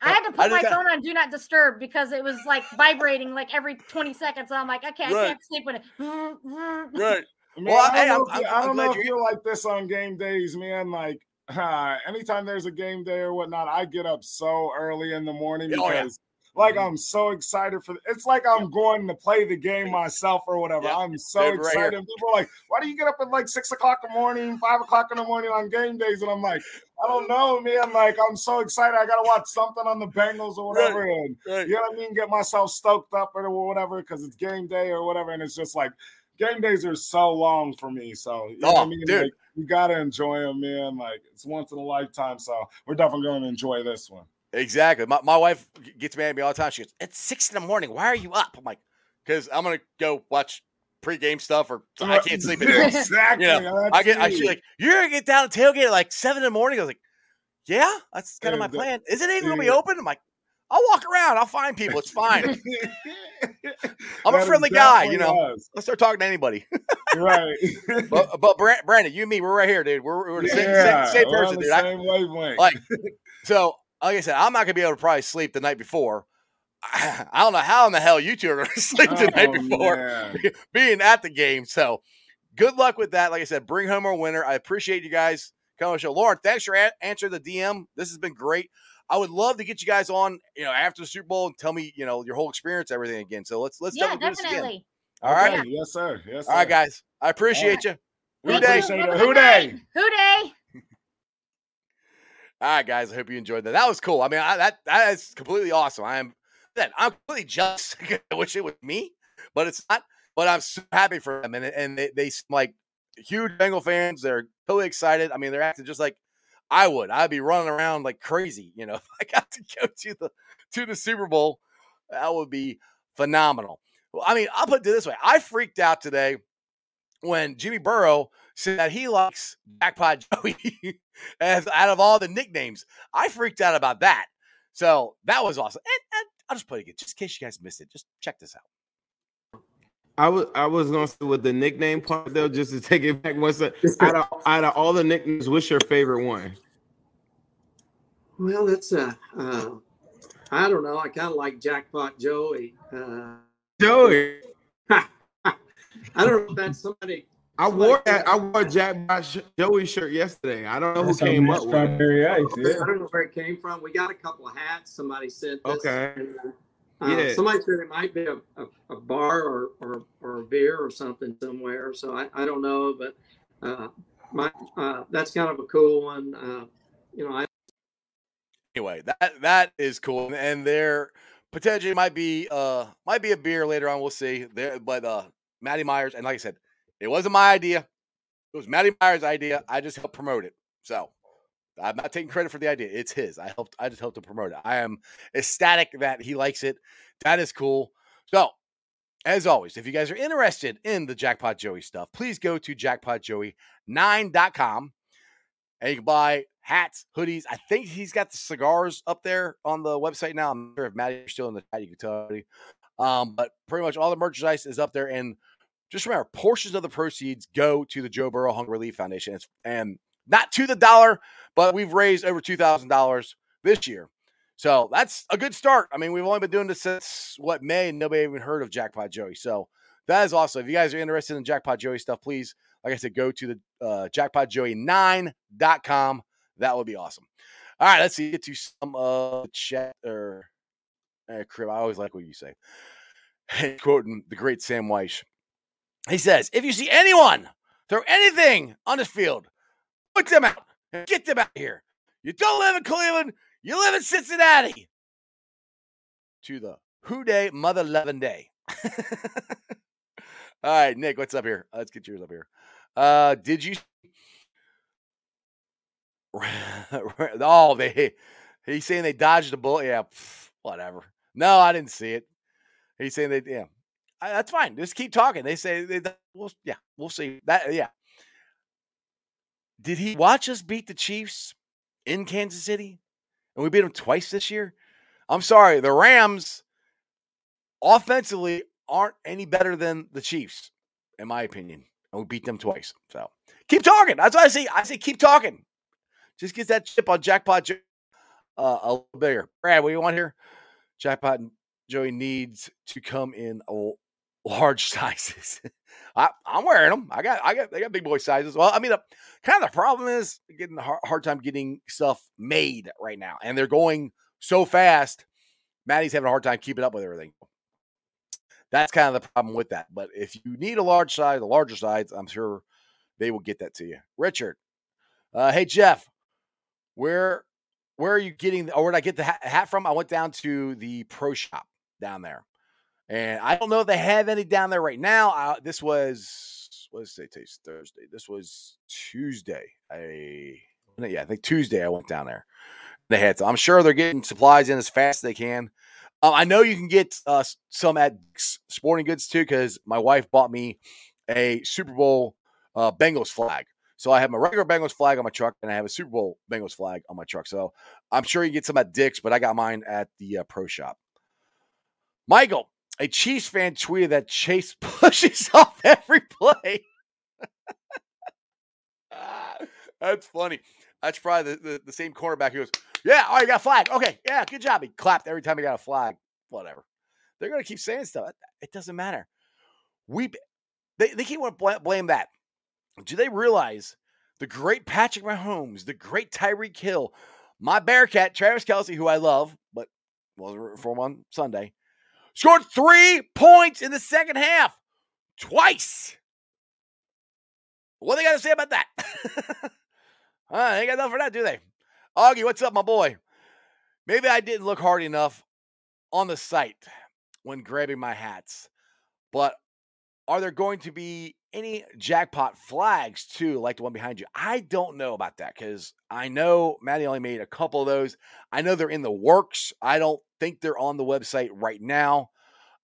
I had to put my phone on do not disturb because it was like vibrating like every 20 seconds. I'm like, okay, I Right. can't sleep with it. [LAUGHS] right. I Well, I don't I'm- know, if, you- I'm- I I'm don't glad know if you're- you're like this on game days, man. Like, uh, [SIGHS] anytime there's a game day or whatnot, I get up so early in the morning Oh, yeah. Like, Mhm. I'm so excited for. It's like I'm going to play the game myself or whatever. Yeah. I'm so Dude, right excited. People are like, "Why do you get up at like six o'clock in the morning, five o'clock in the morning on game days?" And I'm like, "I don't know, man. Like, I'm so excited. I gotta watch something on the Bengals or Right. whatever." And Right. you know what I mean? Get myself stoked up or whatever because it's game day or whatever. And it's just like game days are so long for me. So you know what Oh, I mean? dude. Like, you gotta enjoy them, man. Like it's once in a lifetime. So we're definitely going to enjoy this one. Exactly. My, my wife gets mad at me all the time. She goes, It's six in the morning. Why are you up? I'm like, Because I'm going to go watch pregame stuff or I can't sleep [LAUGHS] exactly. You oh, that's I get, I she's like, You're going to get down and tailgate at like seven in the morning. I was like, Yeah, that's kind of my the- uh, plan. Is it even going to be open? I'm like, I'll walk around. I'll find people. It's fine. [LAUGHS] I'm a friendly guy, you know. us. Let's start talking to anybody. right. [LAUGHS] but, but Brandon, you and me, we're right here, dude. We're, we're the same, yeah, same, same on person, dude. I, Same like, so like I said, I'm not gonna be able to probably sleep the night before. [LAUGHS] I don't know how in the hell you two are gonna [LAUGHS] sleep the night Oh, before man. being at the game. So good luck with that. Like I said, bring home our winner. I appreciate you guys coming on the show. Lauren, thanks for a- answering the DM. This has been great. I would love to get you guys on, you know, after the Super Bowl and tell me, you know, your whole experience, everything again. So let's let's Yeah, definitely do this again. definitely. All right, Okay, Yes, sir. Yes, sir. all right, guys. I appreciate you. Who Thank day? you. Appreciate Have it. a Who Dey? night. Who Dey? All right, guys. I hope you enjoyed that. That was cool. I mean, I, that that is completely awesome. I am that I'm completely jealous. [LAUGHS] I wish it was me, but it's not. But I'm so happy for them, and and they they like huge Bengal fans. They're totally excited. I mean, they're acting just like I would. I'd be running around like crazy. You know, [LAUGHS] if I got to go to the to the Super Bowl, that would be phenomenal. Well, I mean, I'll put it this way: I freaked out today when Jimmy Burrow said that he likes Jackpot [LAUGHS] Joey as out of all the nicknames. I freaked out about that. So that was awesome. And, and I'll just play it again, just in case you guys missed it. Just check this out. I was I was gonna say with the nickname part though, just to take it back one second. Out of, out of all the nicknames, what's your favorite one? Well, that's uh, uh I don't know. I kind of like Jackpot Joey. Uh, Joey. [LAUGHS] I don't know if that's somebody. I wore that. I wore a Jackpot Sh- Joey shirt yesterday. I don't know who That's on came that up with it. strawberry ice. I don't know where it came from. We got a couple of hats. Somebody sent this. Okay. and, uh, Yeah. Somebody said it might be a, a, a bar or, or, or a beer or something somewhere. So I, I don't know, but uh, my uh, that's kind of a cool one. Uh, you know, I Anyway, that that is cool. And there potentially might be uh might be a beer later on. We'll see. There, but uh Matty Myers, and like I said, it wasn't my idea. It was Matty Myers' idea. I just helped promote it. So I'm not taking credit for the idea. It's his. I helped. I just helped to promote it. I am ecstatic that he likes it. That is cool. So, as always, if you guys are interested in the Jackpot Joey stuff, please go to jackpotjoey9.com and you can buy hats, hoodies. I think he's got the cigars up there on the website now. I'm not sure if Maddie's still in the chat. You can tell. Um, but pretty much all the merchandise is up there. And just remember, portions of the proceeds go to the Joe Burrow Hunger Relief Foundation. It's, and not to the dollar, but we've raised over two thousand dollars this year. So that's a good start. I mean, we've only been doing this since what May, and nobody even heard of Jackpot Joey. So that is awesome. If you guys are interested in Jackpot Joey stuff, please, like I said, go to the uh, jackpotjoey9.com. That would be awesome. All right, let's see. Get to some uh chat or uh, crib. I always like what you say. [LAUGHS] Quoting the great Sam Wyche. He says, if you see anyone throw anything on this field, put them out get them out here. You don't live in Cleveland, you live in Cincinnati. To the Who Dey Mother Loving Day. All right, Nick, what's up here? Let's get yours up here. Uh, did you? [LAUGHS] oh, they. He's saying they dodged the bullet. Yeah, pff, whatever. No, I didn't see it. He's saying they. Yeah, That's fine. Just keep talking. They say they. We'll, yeah, we'll see that. Yeah. Did he watch us beat the Chiefs in Kansas City, and we beat them twice this year? I'm sorry, the Rams offensively aren't any better than the Chiefs, in my opinion. And we beat them twice. So keep talking. That's what I say. I say keep talking. Just get that chip on Jackpot uh, a little bigger. Brad, what do you want here? Jackpot Joey needs to come in large [LAUGHS] sizes. I, I'm wearing them. I got, I got, they got big boy sizes. Well, I mean, the, kind of the problem is getting a hard, hard time getting stuff made right now, and they're going so fast. Maddie's having a hard time keeping up with everything. That's kind of the problem with that. But if you need a large size, a larger size, I'm sure they will get that to you. Richard, uh, hey Jeff, where where are you getting? Or where did I get the hat from? I went down to the pro shop down there, and I don't know if they have any down there right now. Uh, this was it? Today's Thursday. This was Tuesday. I yeah, I think Tuesday I went down there. They had. Some. I'm sure they're getting supplies in as fast as they can. Um, I know you can get uh, some at Sporting Goods too, because my wife bought me a Super Bowl uh, Bengals flag. So I have my regular Bengals flag on my truck, and I have a Super Bowl Bengals flag on my truck. So I'm sure you get some at Dick's, but I got mine at the uh, Pro Shop. Michael, a Chiefs fan tweeted that Chase [LAUGHS] pushes off every play. That's funny. That's probably the, the, the same cornerback who goes, Yeah, all right, you got a flag. Okay, yeah, good job. He clapped every time he got a flag. Whatever. They're gonna keep saying stuff. It doesn't matter. We they, they keep want to blame that. Do they realize the great Patrick Mahomes, the great Tyreek Hill, my Bearcat, Travis Kelce, who I love, but was for one Sunday, scored three points in the second half twice. What they got to say about that? [LAUGHS] uh, they got nothing for that, do they? Augie, what's up, my boy? Maybe I didn't look hard enough on the site when grabbing my hats, but are there going to be any jackpot flags too, like the one behind you? I don't know about that because I know Maddie only made a couple of those. I know they're in the works. I don't think they're on the website right now.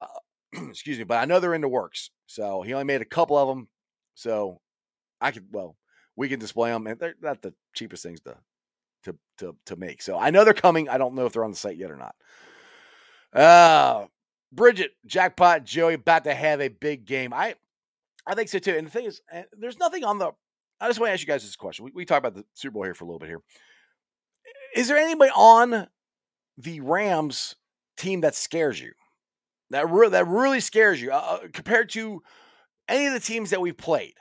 Uh, [CLEARS THROAT] excuse me, but I know they're in the works. So he only made a couple of them. So I could, well, we can display them, and they're not the cheapest things to to to to make. So I know they're coming. I don't know if they're on the site yet or not. Uh Bridget, jackpot, Joey about to have a big game. I I think so too. And the thing is, there's nothing on the. I just want to ask you guys this question. We, we talked about the Super Bowl here for a little bit here. Is there anybody on the Rams team that scares you? That re- that really scares you uh, uh compared to any of the teams that we played.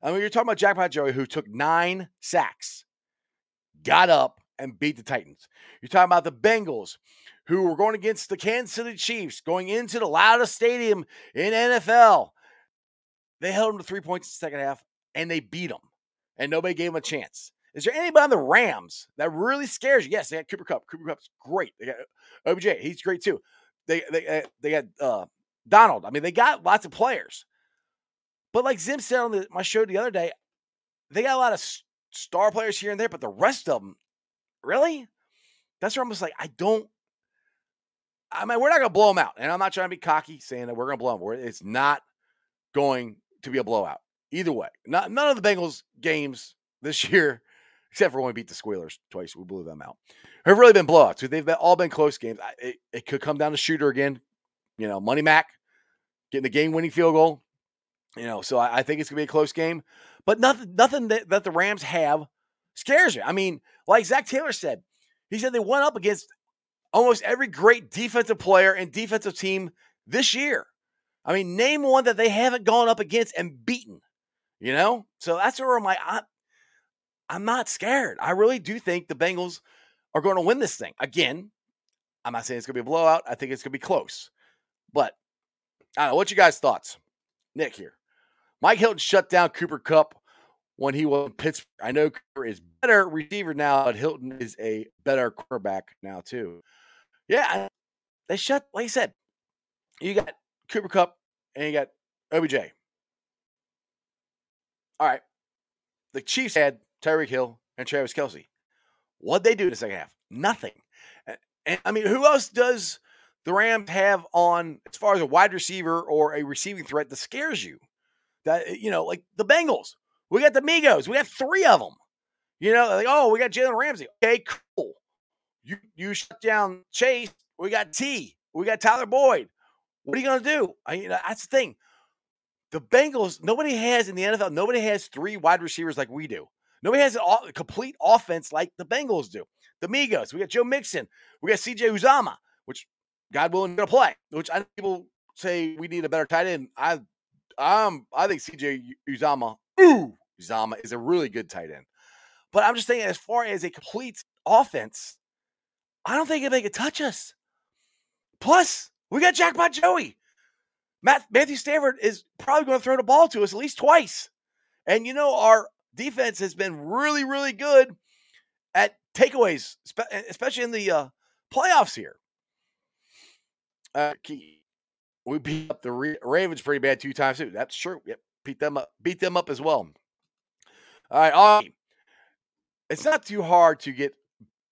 I mean, you're talking about Jackpot Joey, who took nine sacks, got up and beat the Titans. You're talking about the Bengals, who were going against the Kansas City Chiefs, going into the loudest stadium in NFL. They held them to three points in the second half, and they beat them, and nobody gave them a chance. Is there anybody on the Rams that really scares you? Yes, they got Cooper Kupp. Cooper Kupp's great. They got OBJ. He's great too. They they uh, they got uh, Donald. I mean, they got lots of players. But like Zim said on the, my show the other day, they got a lot of star players here and there, but the rest of them, really? That's where I'm just like, I don't. I mean, we're not going to blow them out. And I'm not trying to be cocky saying that we're going to blow them. It's not going to be a blowout either way. Not, none of the Bengals games [LAUGHS] this year, except for when we beat the Squealers twice, we blew them out, have really been blowouts. They've been, all been close games. It, it could come down to shooter again. You know, Money Mac getting the game winning field goal. You know, so I, I think it's gonna be a close game, but nothing nothing that, that the Rams have scares me. I mean, like Zac Taylor said, he said they went up against almost every great defensive player and defensive team this year. I mean, name one that they haven't gone up against and beaten. You know, so that's where I'm like, I, I'm not scared. I really do think the Bengals are going to win this thing again. I'm not saying it's going to be a blowout. I think it's going to be close, but I don't know. What's your guys' thoughts? Nick here. Mike Hilton shut down Cooper Kupp when he was in Pittsburgh. I know Cooper is better receiver now, but Hilton is a better quarterback now too. Yeah, they shut. Like I said, you got Cooper Kupp and you got OBJ. All right, the Chiefs had Tyreek Hill and Travis Kelce. What'd they do in the second half? Nothing. And I mean, who else does the Rams have on as far as a wide receiver or a receiving threat that scares you? That eh, you know, like the Bengals. We got the Migos. We got three of them. You know, like oh, we got Jalen Ramsey. Okay, cool. You you shut down Chase. We got T. We got Tyler Boyd. What are you gonna do? I mean, that's the thing. The Bengals. Nobody has in the NFL. Nobody has three wide receivers like we do. Nobody has a complete offense like the Bengals do. The Migos. We got Joe Mixon. We got CJ Uzama, which God willing going to play. Which I people say we need a better tight end. I um, I think CJ Uzama, ooh, Uzomah is a really good tight end. But I'm just saying, as far as a complete offense, I don't think they could touch us. Plus, we got Jackpot Joey. Matt, Matthew Stafford is probably going to throw the ball to us at least twice. And you know, our defense has been really, really good at takeaways, especially in the uh, playoffs here. Uh, we beat up the Ravens pretty bad two times too. That's true. Yep, beat them up. Beat them up as well. All right. It's not too hard to get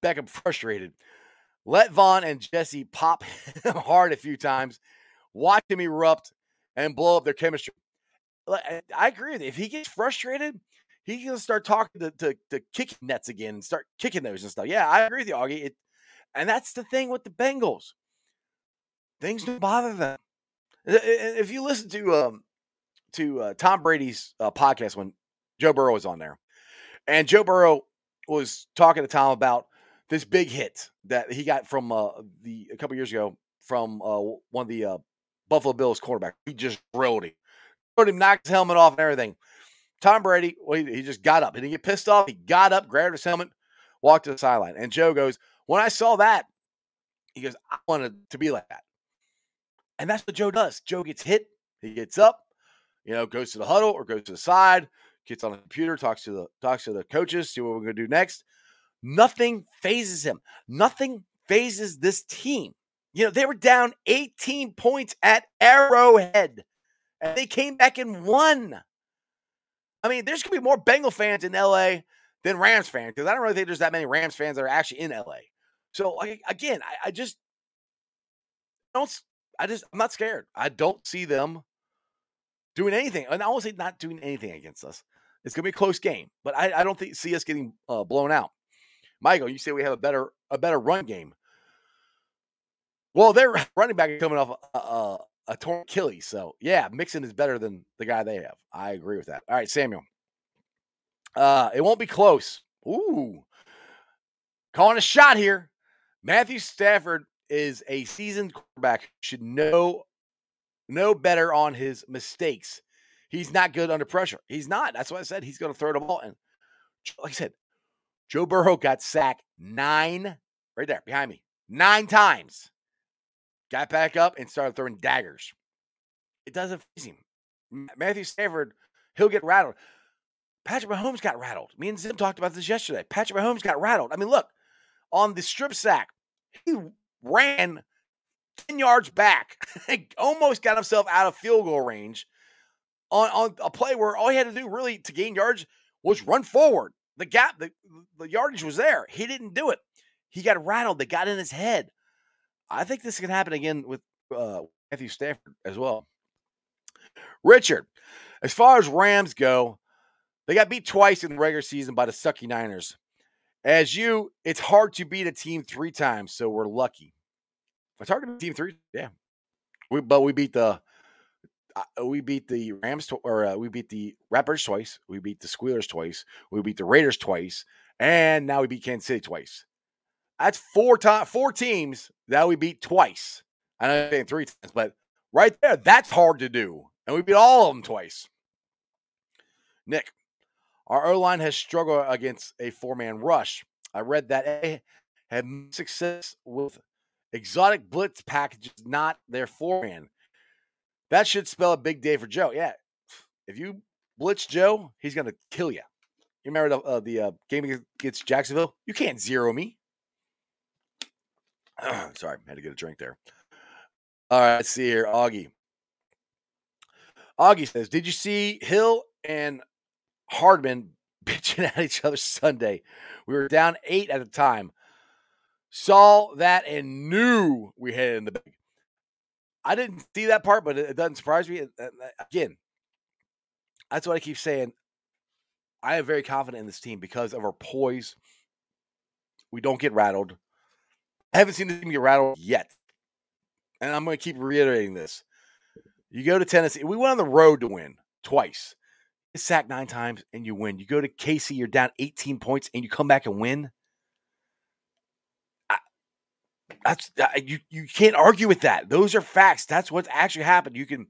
Beckham frustrated. Let Vonn and Jessie pop [LAUGHS] hard a few times. Watch him erupt and blow up their chemistry. I agree with you. If he gets frustrated, he's gonna start talking to, to, to kicking nets again start kicking those and stuff. Yeah, I agree with you, Augie. It, and that's the thing with the Bengals. Things don't bother them. If you listen to um to uh, Tom Brady's uh, podcast when Joe Burrow was on there, And Joe Burrow was talking to Tom about this big hit that he got from uh, the a couple years ago from uh, one of the uh, Buffalo Bills quarterback. He just drilled him, drilled him, knocked his helmet off and everything. Tom Brady, well, he, he just got up. He didn't get pissed off. He got up, grabbed his helmet, walked to the sideline. And Joe goes, when I saw that, he goes, I wanted to be like that. And that's what Joe does. Joe gets hit, he gets up, you know, goes to the huddle or goes to the side, gets on the computer, talks to the talks to the coaches, see what we're gonna do next. Nothing fazes him. Nothing fazes this team. You know, they were down 18 points at Arrowhead, and they came back and won. I mean, there's gonna be more Bengal fans in LA than Rams fans because I don't really think there's that many Rams fans that are actually in LA. So, again, I, I just don't. I just I'm not scared. I don't see them doing anything, and I won't say not doing anything against us. It's gonna be a close game, but I, I don't think see us getting uh, blown out. Michael, you say we have a better a better run game. Well, their [LAUGHS] running back coming off a, a, a torn Achilles, so yeah, Mixon is better than the guy they have. I agree with that. All right, Samuel. Uh, it won't be close. Ooh, calling a shot here. Matthew Stafford is a seasoned quarterback. Should know know better on his mistakes. He's not good under pressure. He's not. That's why I said he's going to throw the ball. And like I said, Joe Burrow got sacked nine, right there behind me, nine times. Got back up and started throwing daggers. It doesn't faze him. Matthew Stafford, he'll get rattled. Patrick Mahomes got rattled. Me and Zim talked about this yesterday. Patrick Mahomes got rattled. I mean, look, on the strip sack, he ran 10 yards back, [LAUGHS] almost got himself out of field goal range on, on a play where all he had to do really to gain yards was run forward. The gap, the, the yardage was there. He didn't do it. He got rattled. They got in his head. I think this can happen again with uh, Matthew Stafford as well. Richard, as far as Rams go, they got beat twice in the regular season by the sucky Niners. As you, it's hard to beat a team three times, so we're lucky. It's hard to beat a team three, yeah. We, but we beat the we beat the Rams tw- or uh, we beat the Raptors twice. We beat the Squealers twice. We beat the Raiders twice, and now we beat Kansas City twice. That's four time four teams that we beat twice. I know saying three times, but right there, that's hard to do, and we beat all of them twice. Nick, our O line has struggled against a four man rush. I read that A had success with exotic blitz packages, not their four man. That should spell a big day for Joe. Yeah, if you blitz Joe, he's gonna kill you. You remember the uh, the uh, game against Jacksonville? You can't zero me. [CLEARS THROAT] Sorry, had to get a drink there. All right, let's see here. Augie. Augie says, Did you see Hill and Hardman [LAUGHS] bitching at each other Sunday? We were down eight at the time. Saw that and knew we had it in the bag. I didn't see that part, but it, doesn't surprise me. Uh, again, that's what I keep saying. I am very confident in this team because of our poise. We don't get rattled. I haven't seen the team get rattled yet. And I'm going to keep reiterating this. You go to Tennessee, we went on the road to win twice. You sack nine times and you win. You go to KC, you're down 18 points and you come back and win. That's uh, you. You can't argue with that. Those are facts. That's what's actually happened. You can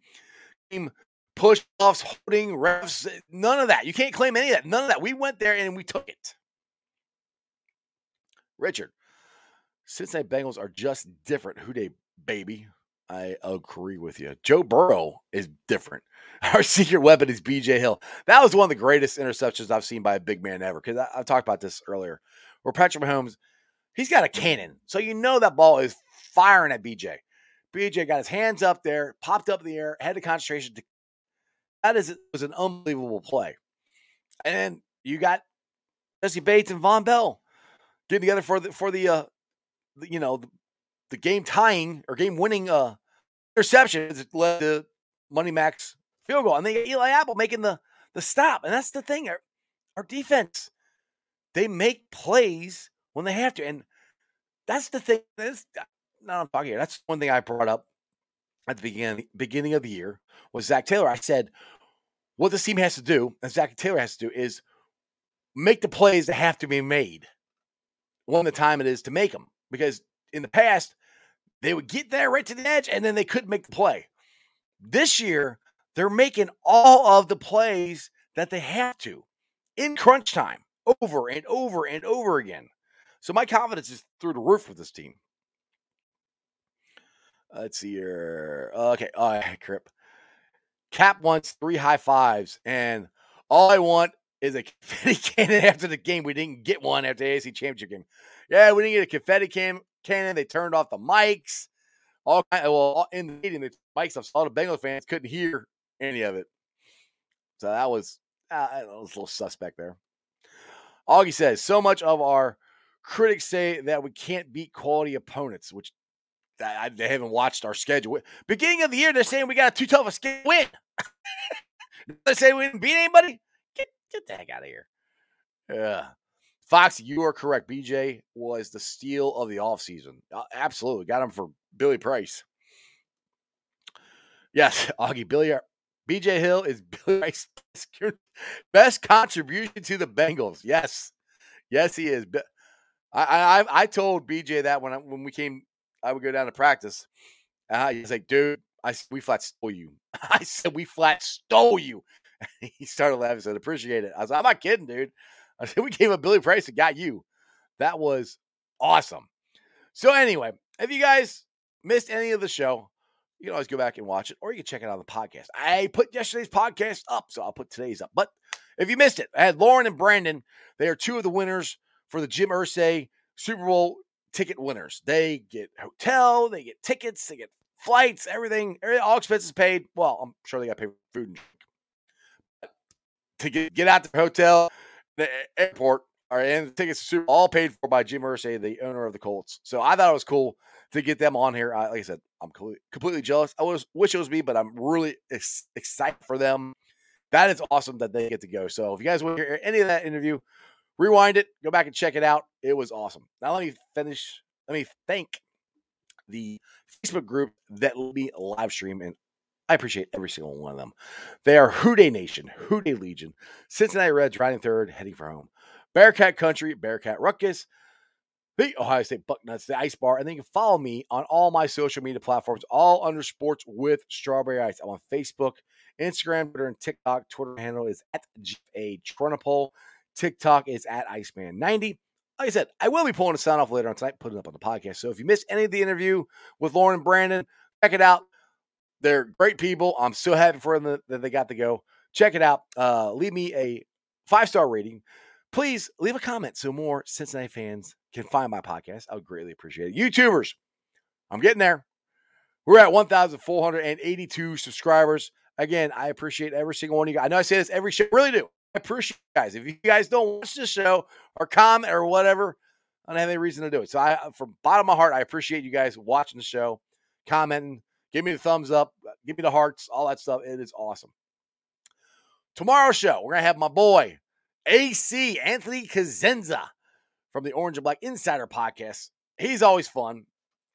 push offs, holding refs, eh, none of that. You can't claim any of that. None of that. We went there and we took it. Richard, Cincinnati Bengals are just different. Who Dey baby? I agree with you. Joe Burrow is different. [LAUGHS] Our secret weapon is BJ Hill. That was one of the greatest interceptions I've seen by a big man ever. Because I've talked about this earlier. Where Patrick Mahomes, he's got a cannon, so you know that ball is firing at BJ. BJ got his hands up there, popped up in the air, had the concentration. To, that is it was an unbelievable play. And you got Jessie Bates and Vonn Bell getting together for the for the uh, the, you know the, the game tying or game winning uh interceptions that led to Money Mac's field goal. And then Eli Apple making the the stop. And that's the thing. Our, our defense, they make plays when they have to. And that's the thing. That's uh, not I'm talking here. That's one thing I brought up at the beginning beginning of the year was Zac Taylor. I said, what this team has to do, and Zac Taylor has to do, is make the plays that have to be made when the time it is to make them. Because in the past, they would get there right to the edge and then they couldn't make the play. This year, they're making all of the plays that they have to in crunch time over and over and over again. So my confidence is through the roof with this team. Let's see here. Okay. All right, Crip. Cap wants three high fives, and all I want is a [LAUGHS] confetti cannon after the game. We didn't get one after the AFC Championship game. Yeah, we didn't get a confetti can- cannon. They turned off the mics. All kind well, in the meeting, the mics off. All the Bengals fans couldn't hear any of it. So that was uh, that was a little suspect there. Augie says so much of our critics say that we can't beat quality opponents, which I, they haven't watched our schedule. Beginning of the year, they're saying we got too tough a schedule win. [LAUGHS] they say we didn't beat anybody. Get get the heck out of here. Yeah. Fox, you are correct. BJ was the steal of the offseason. Uh, absolutely. Got him for Billy Price. Yes, [LAUGHS] Augie, Billy, BJ Hill is [LAUGHS] Billy Price's best contribution to the Bengals. Yes. Yes, he is. I I, I told BJ that when I, when we came, I would go down to practice. Uh, he's like, dude, I we flat stole you. [LAUGHS] I said we flat stole you. [LAUGHS] he started laughing. Said appreciate it. I was like, I'm not kidding, dude. [LAUGHS] I said we gave a Billy Price and got you. That was awesome. So anyway, if you guys missed any of the show, you can always go back and watch it, or you can check it out on the podcast. I put yesterday's podcast up, so I'll put today's up. But if you missed it, I had Lauren and Brandon. They are two of the winners for the Jim Irsay Super Bowl ticket winners. They get hotel, they get tickets, they get flights, everything, all expenses paid. Well, I'm sure they got paid for food and drink. To get, get out to the hotel, the airport, or and the tickets to Super Bowl, all paid for by Jim Irsay, the owner of the Colts. So I thought it was cool to get them on here. I, like I said, I'm completely, completely jealous. I was wish it was me, but I'm really ex- excited for them. That is awesome that they get to go. So if you guys want to hear any of that interview, rewind it, go back and check it out. It was awesome. Now let me finish. Let me thank the Facebook group that me live stream, and I appreciate every single one of them. They are Who Dey Nation, Who Dey Legion, Cincinnati Reds riding third, heading for home. Bearcat Country, Bearcat Ruckus, the Ohio State Bucknuts, the Ice Bar, and then you can follow me on all my social media platforms, all under Sports with Strawberry Ice. I'm on Facebook, Instagram, Twitter, and TikTok. Twitter handle is at GA Tronopole. TikTok is at Iceman90. Like I said, I will be pulling a sound off later on tonight, putting it up on the podcast. So if you missed any of the interview with Lauren and Brandon, check it out. They're great people. I'm so happy for them that, that they got to go. Check it out. Uh, leave me a five star rating. Please leave a comment so more Cincinnati fans can find my podcast. I would greatly appreciate it. YouTubers, I'm getting there. We're at 1,482 subscribers. Again, I appreciate every single one of you guys. I know I say this every show, really do. I appreciate you guys. If you guys don't watch the show or comment or whatever, I don't have any reason to do it. So I, uh, from bottom of my heart, I appreciate you guys watching the show, commenting, give me the thumbs up, uh, give me the hearts, all that stuff. It is awesome. Tomorrow's show, we're gonna have my boy AC Anthony Kazenza from the Orange and Black Insider podcast. He's always fun.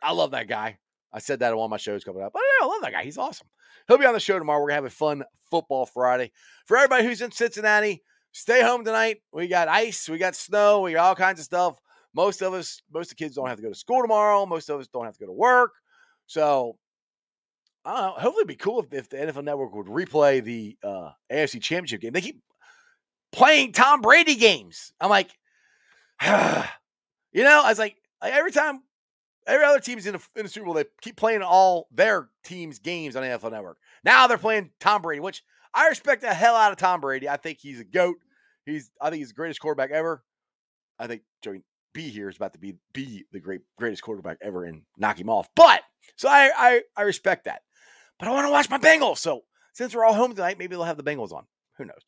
I love that guy. I said that on one of my shows coming up. But I love that guy. He's awesome. He'll be on the show tomorrow. We're gonna have a fun football Friday. For everybody who's in Cincinnati, stay home tonight. We got ice, we got snow, we got all kinds of stuff. Most of us, most of the kids don't have to go to school tomorrow. Most of us don't have to go to work. So I don't know. Hopefully, it'd be cool if, if the NFL Network would replay the uh, AFC Championship game. They keep playing Tom Brady games. I'm like, [SIGHS] you know, I was like every time, every other team's in the, in the Super Bowl, they keep playing all their team's games on NFL Network. Now they're playing Tom Brady, which I respect the hell out of Tom Brady. I think he's a goat. He's, I think he's the greatest quarterback ever. I think Joey B here is about to be be the great greatest quarterback ever and knock him off. But so I I, I respect that. But I want to watch my Bengals. So since we're all home tonight, maybe they'll have the Bengals on. Who knows?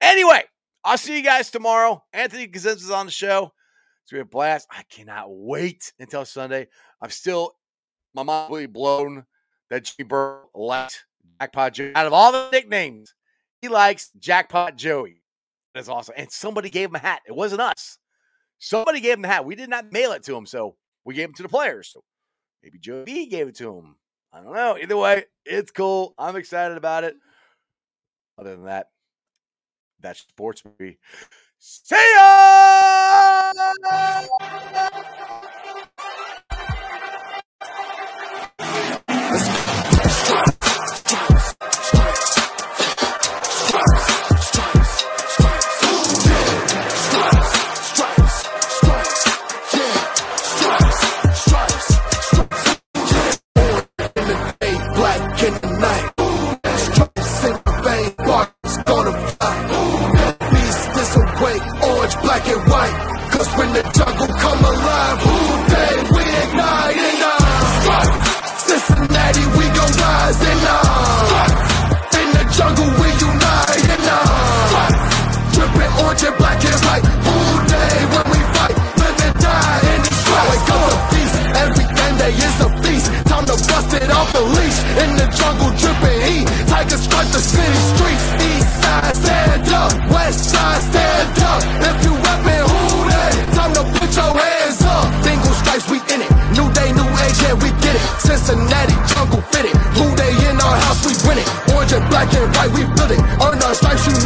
Anyway, I'll see you guys tomorrow. Anthony Kazenza is on the show. It's gonna be a blast. I cannot wait until Sunday. I'm still my mind completely blown that Jimmy Burrow liked Jackpot Joey. Out of all the nicknames, he likes Jackpot Joey. That's awesome. And somebody gave him a hat. It wasn't us. Somebody gave him the hat. We did not mail it to him, so we gave him to the players. So maybe Joe B gave it to him. I don't know. Either way, it's cool. I'm excited about it. Other than that, that's sports movie. See ya! Earn our stripes, you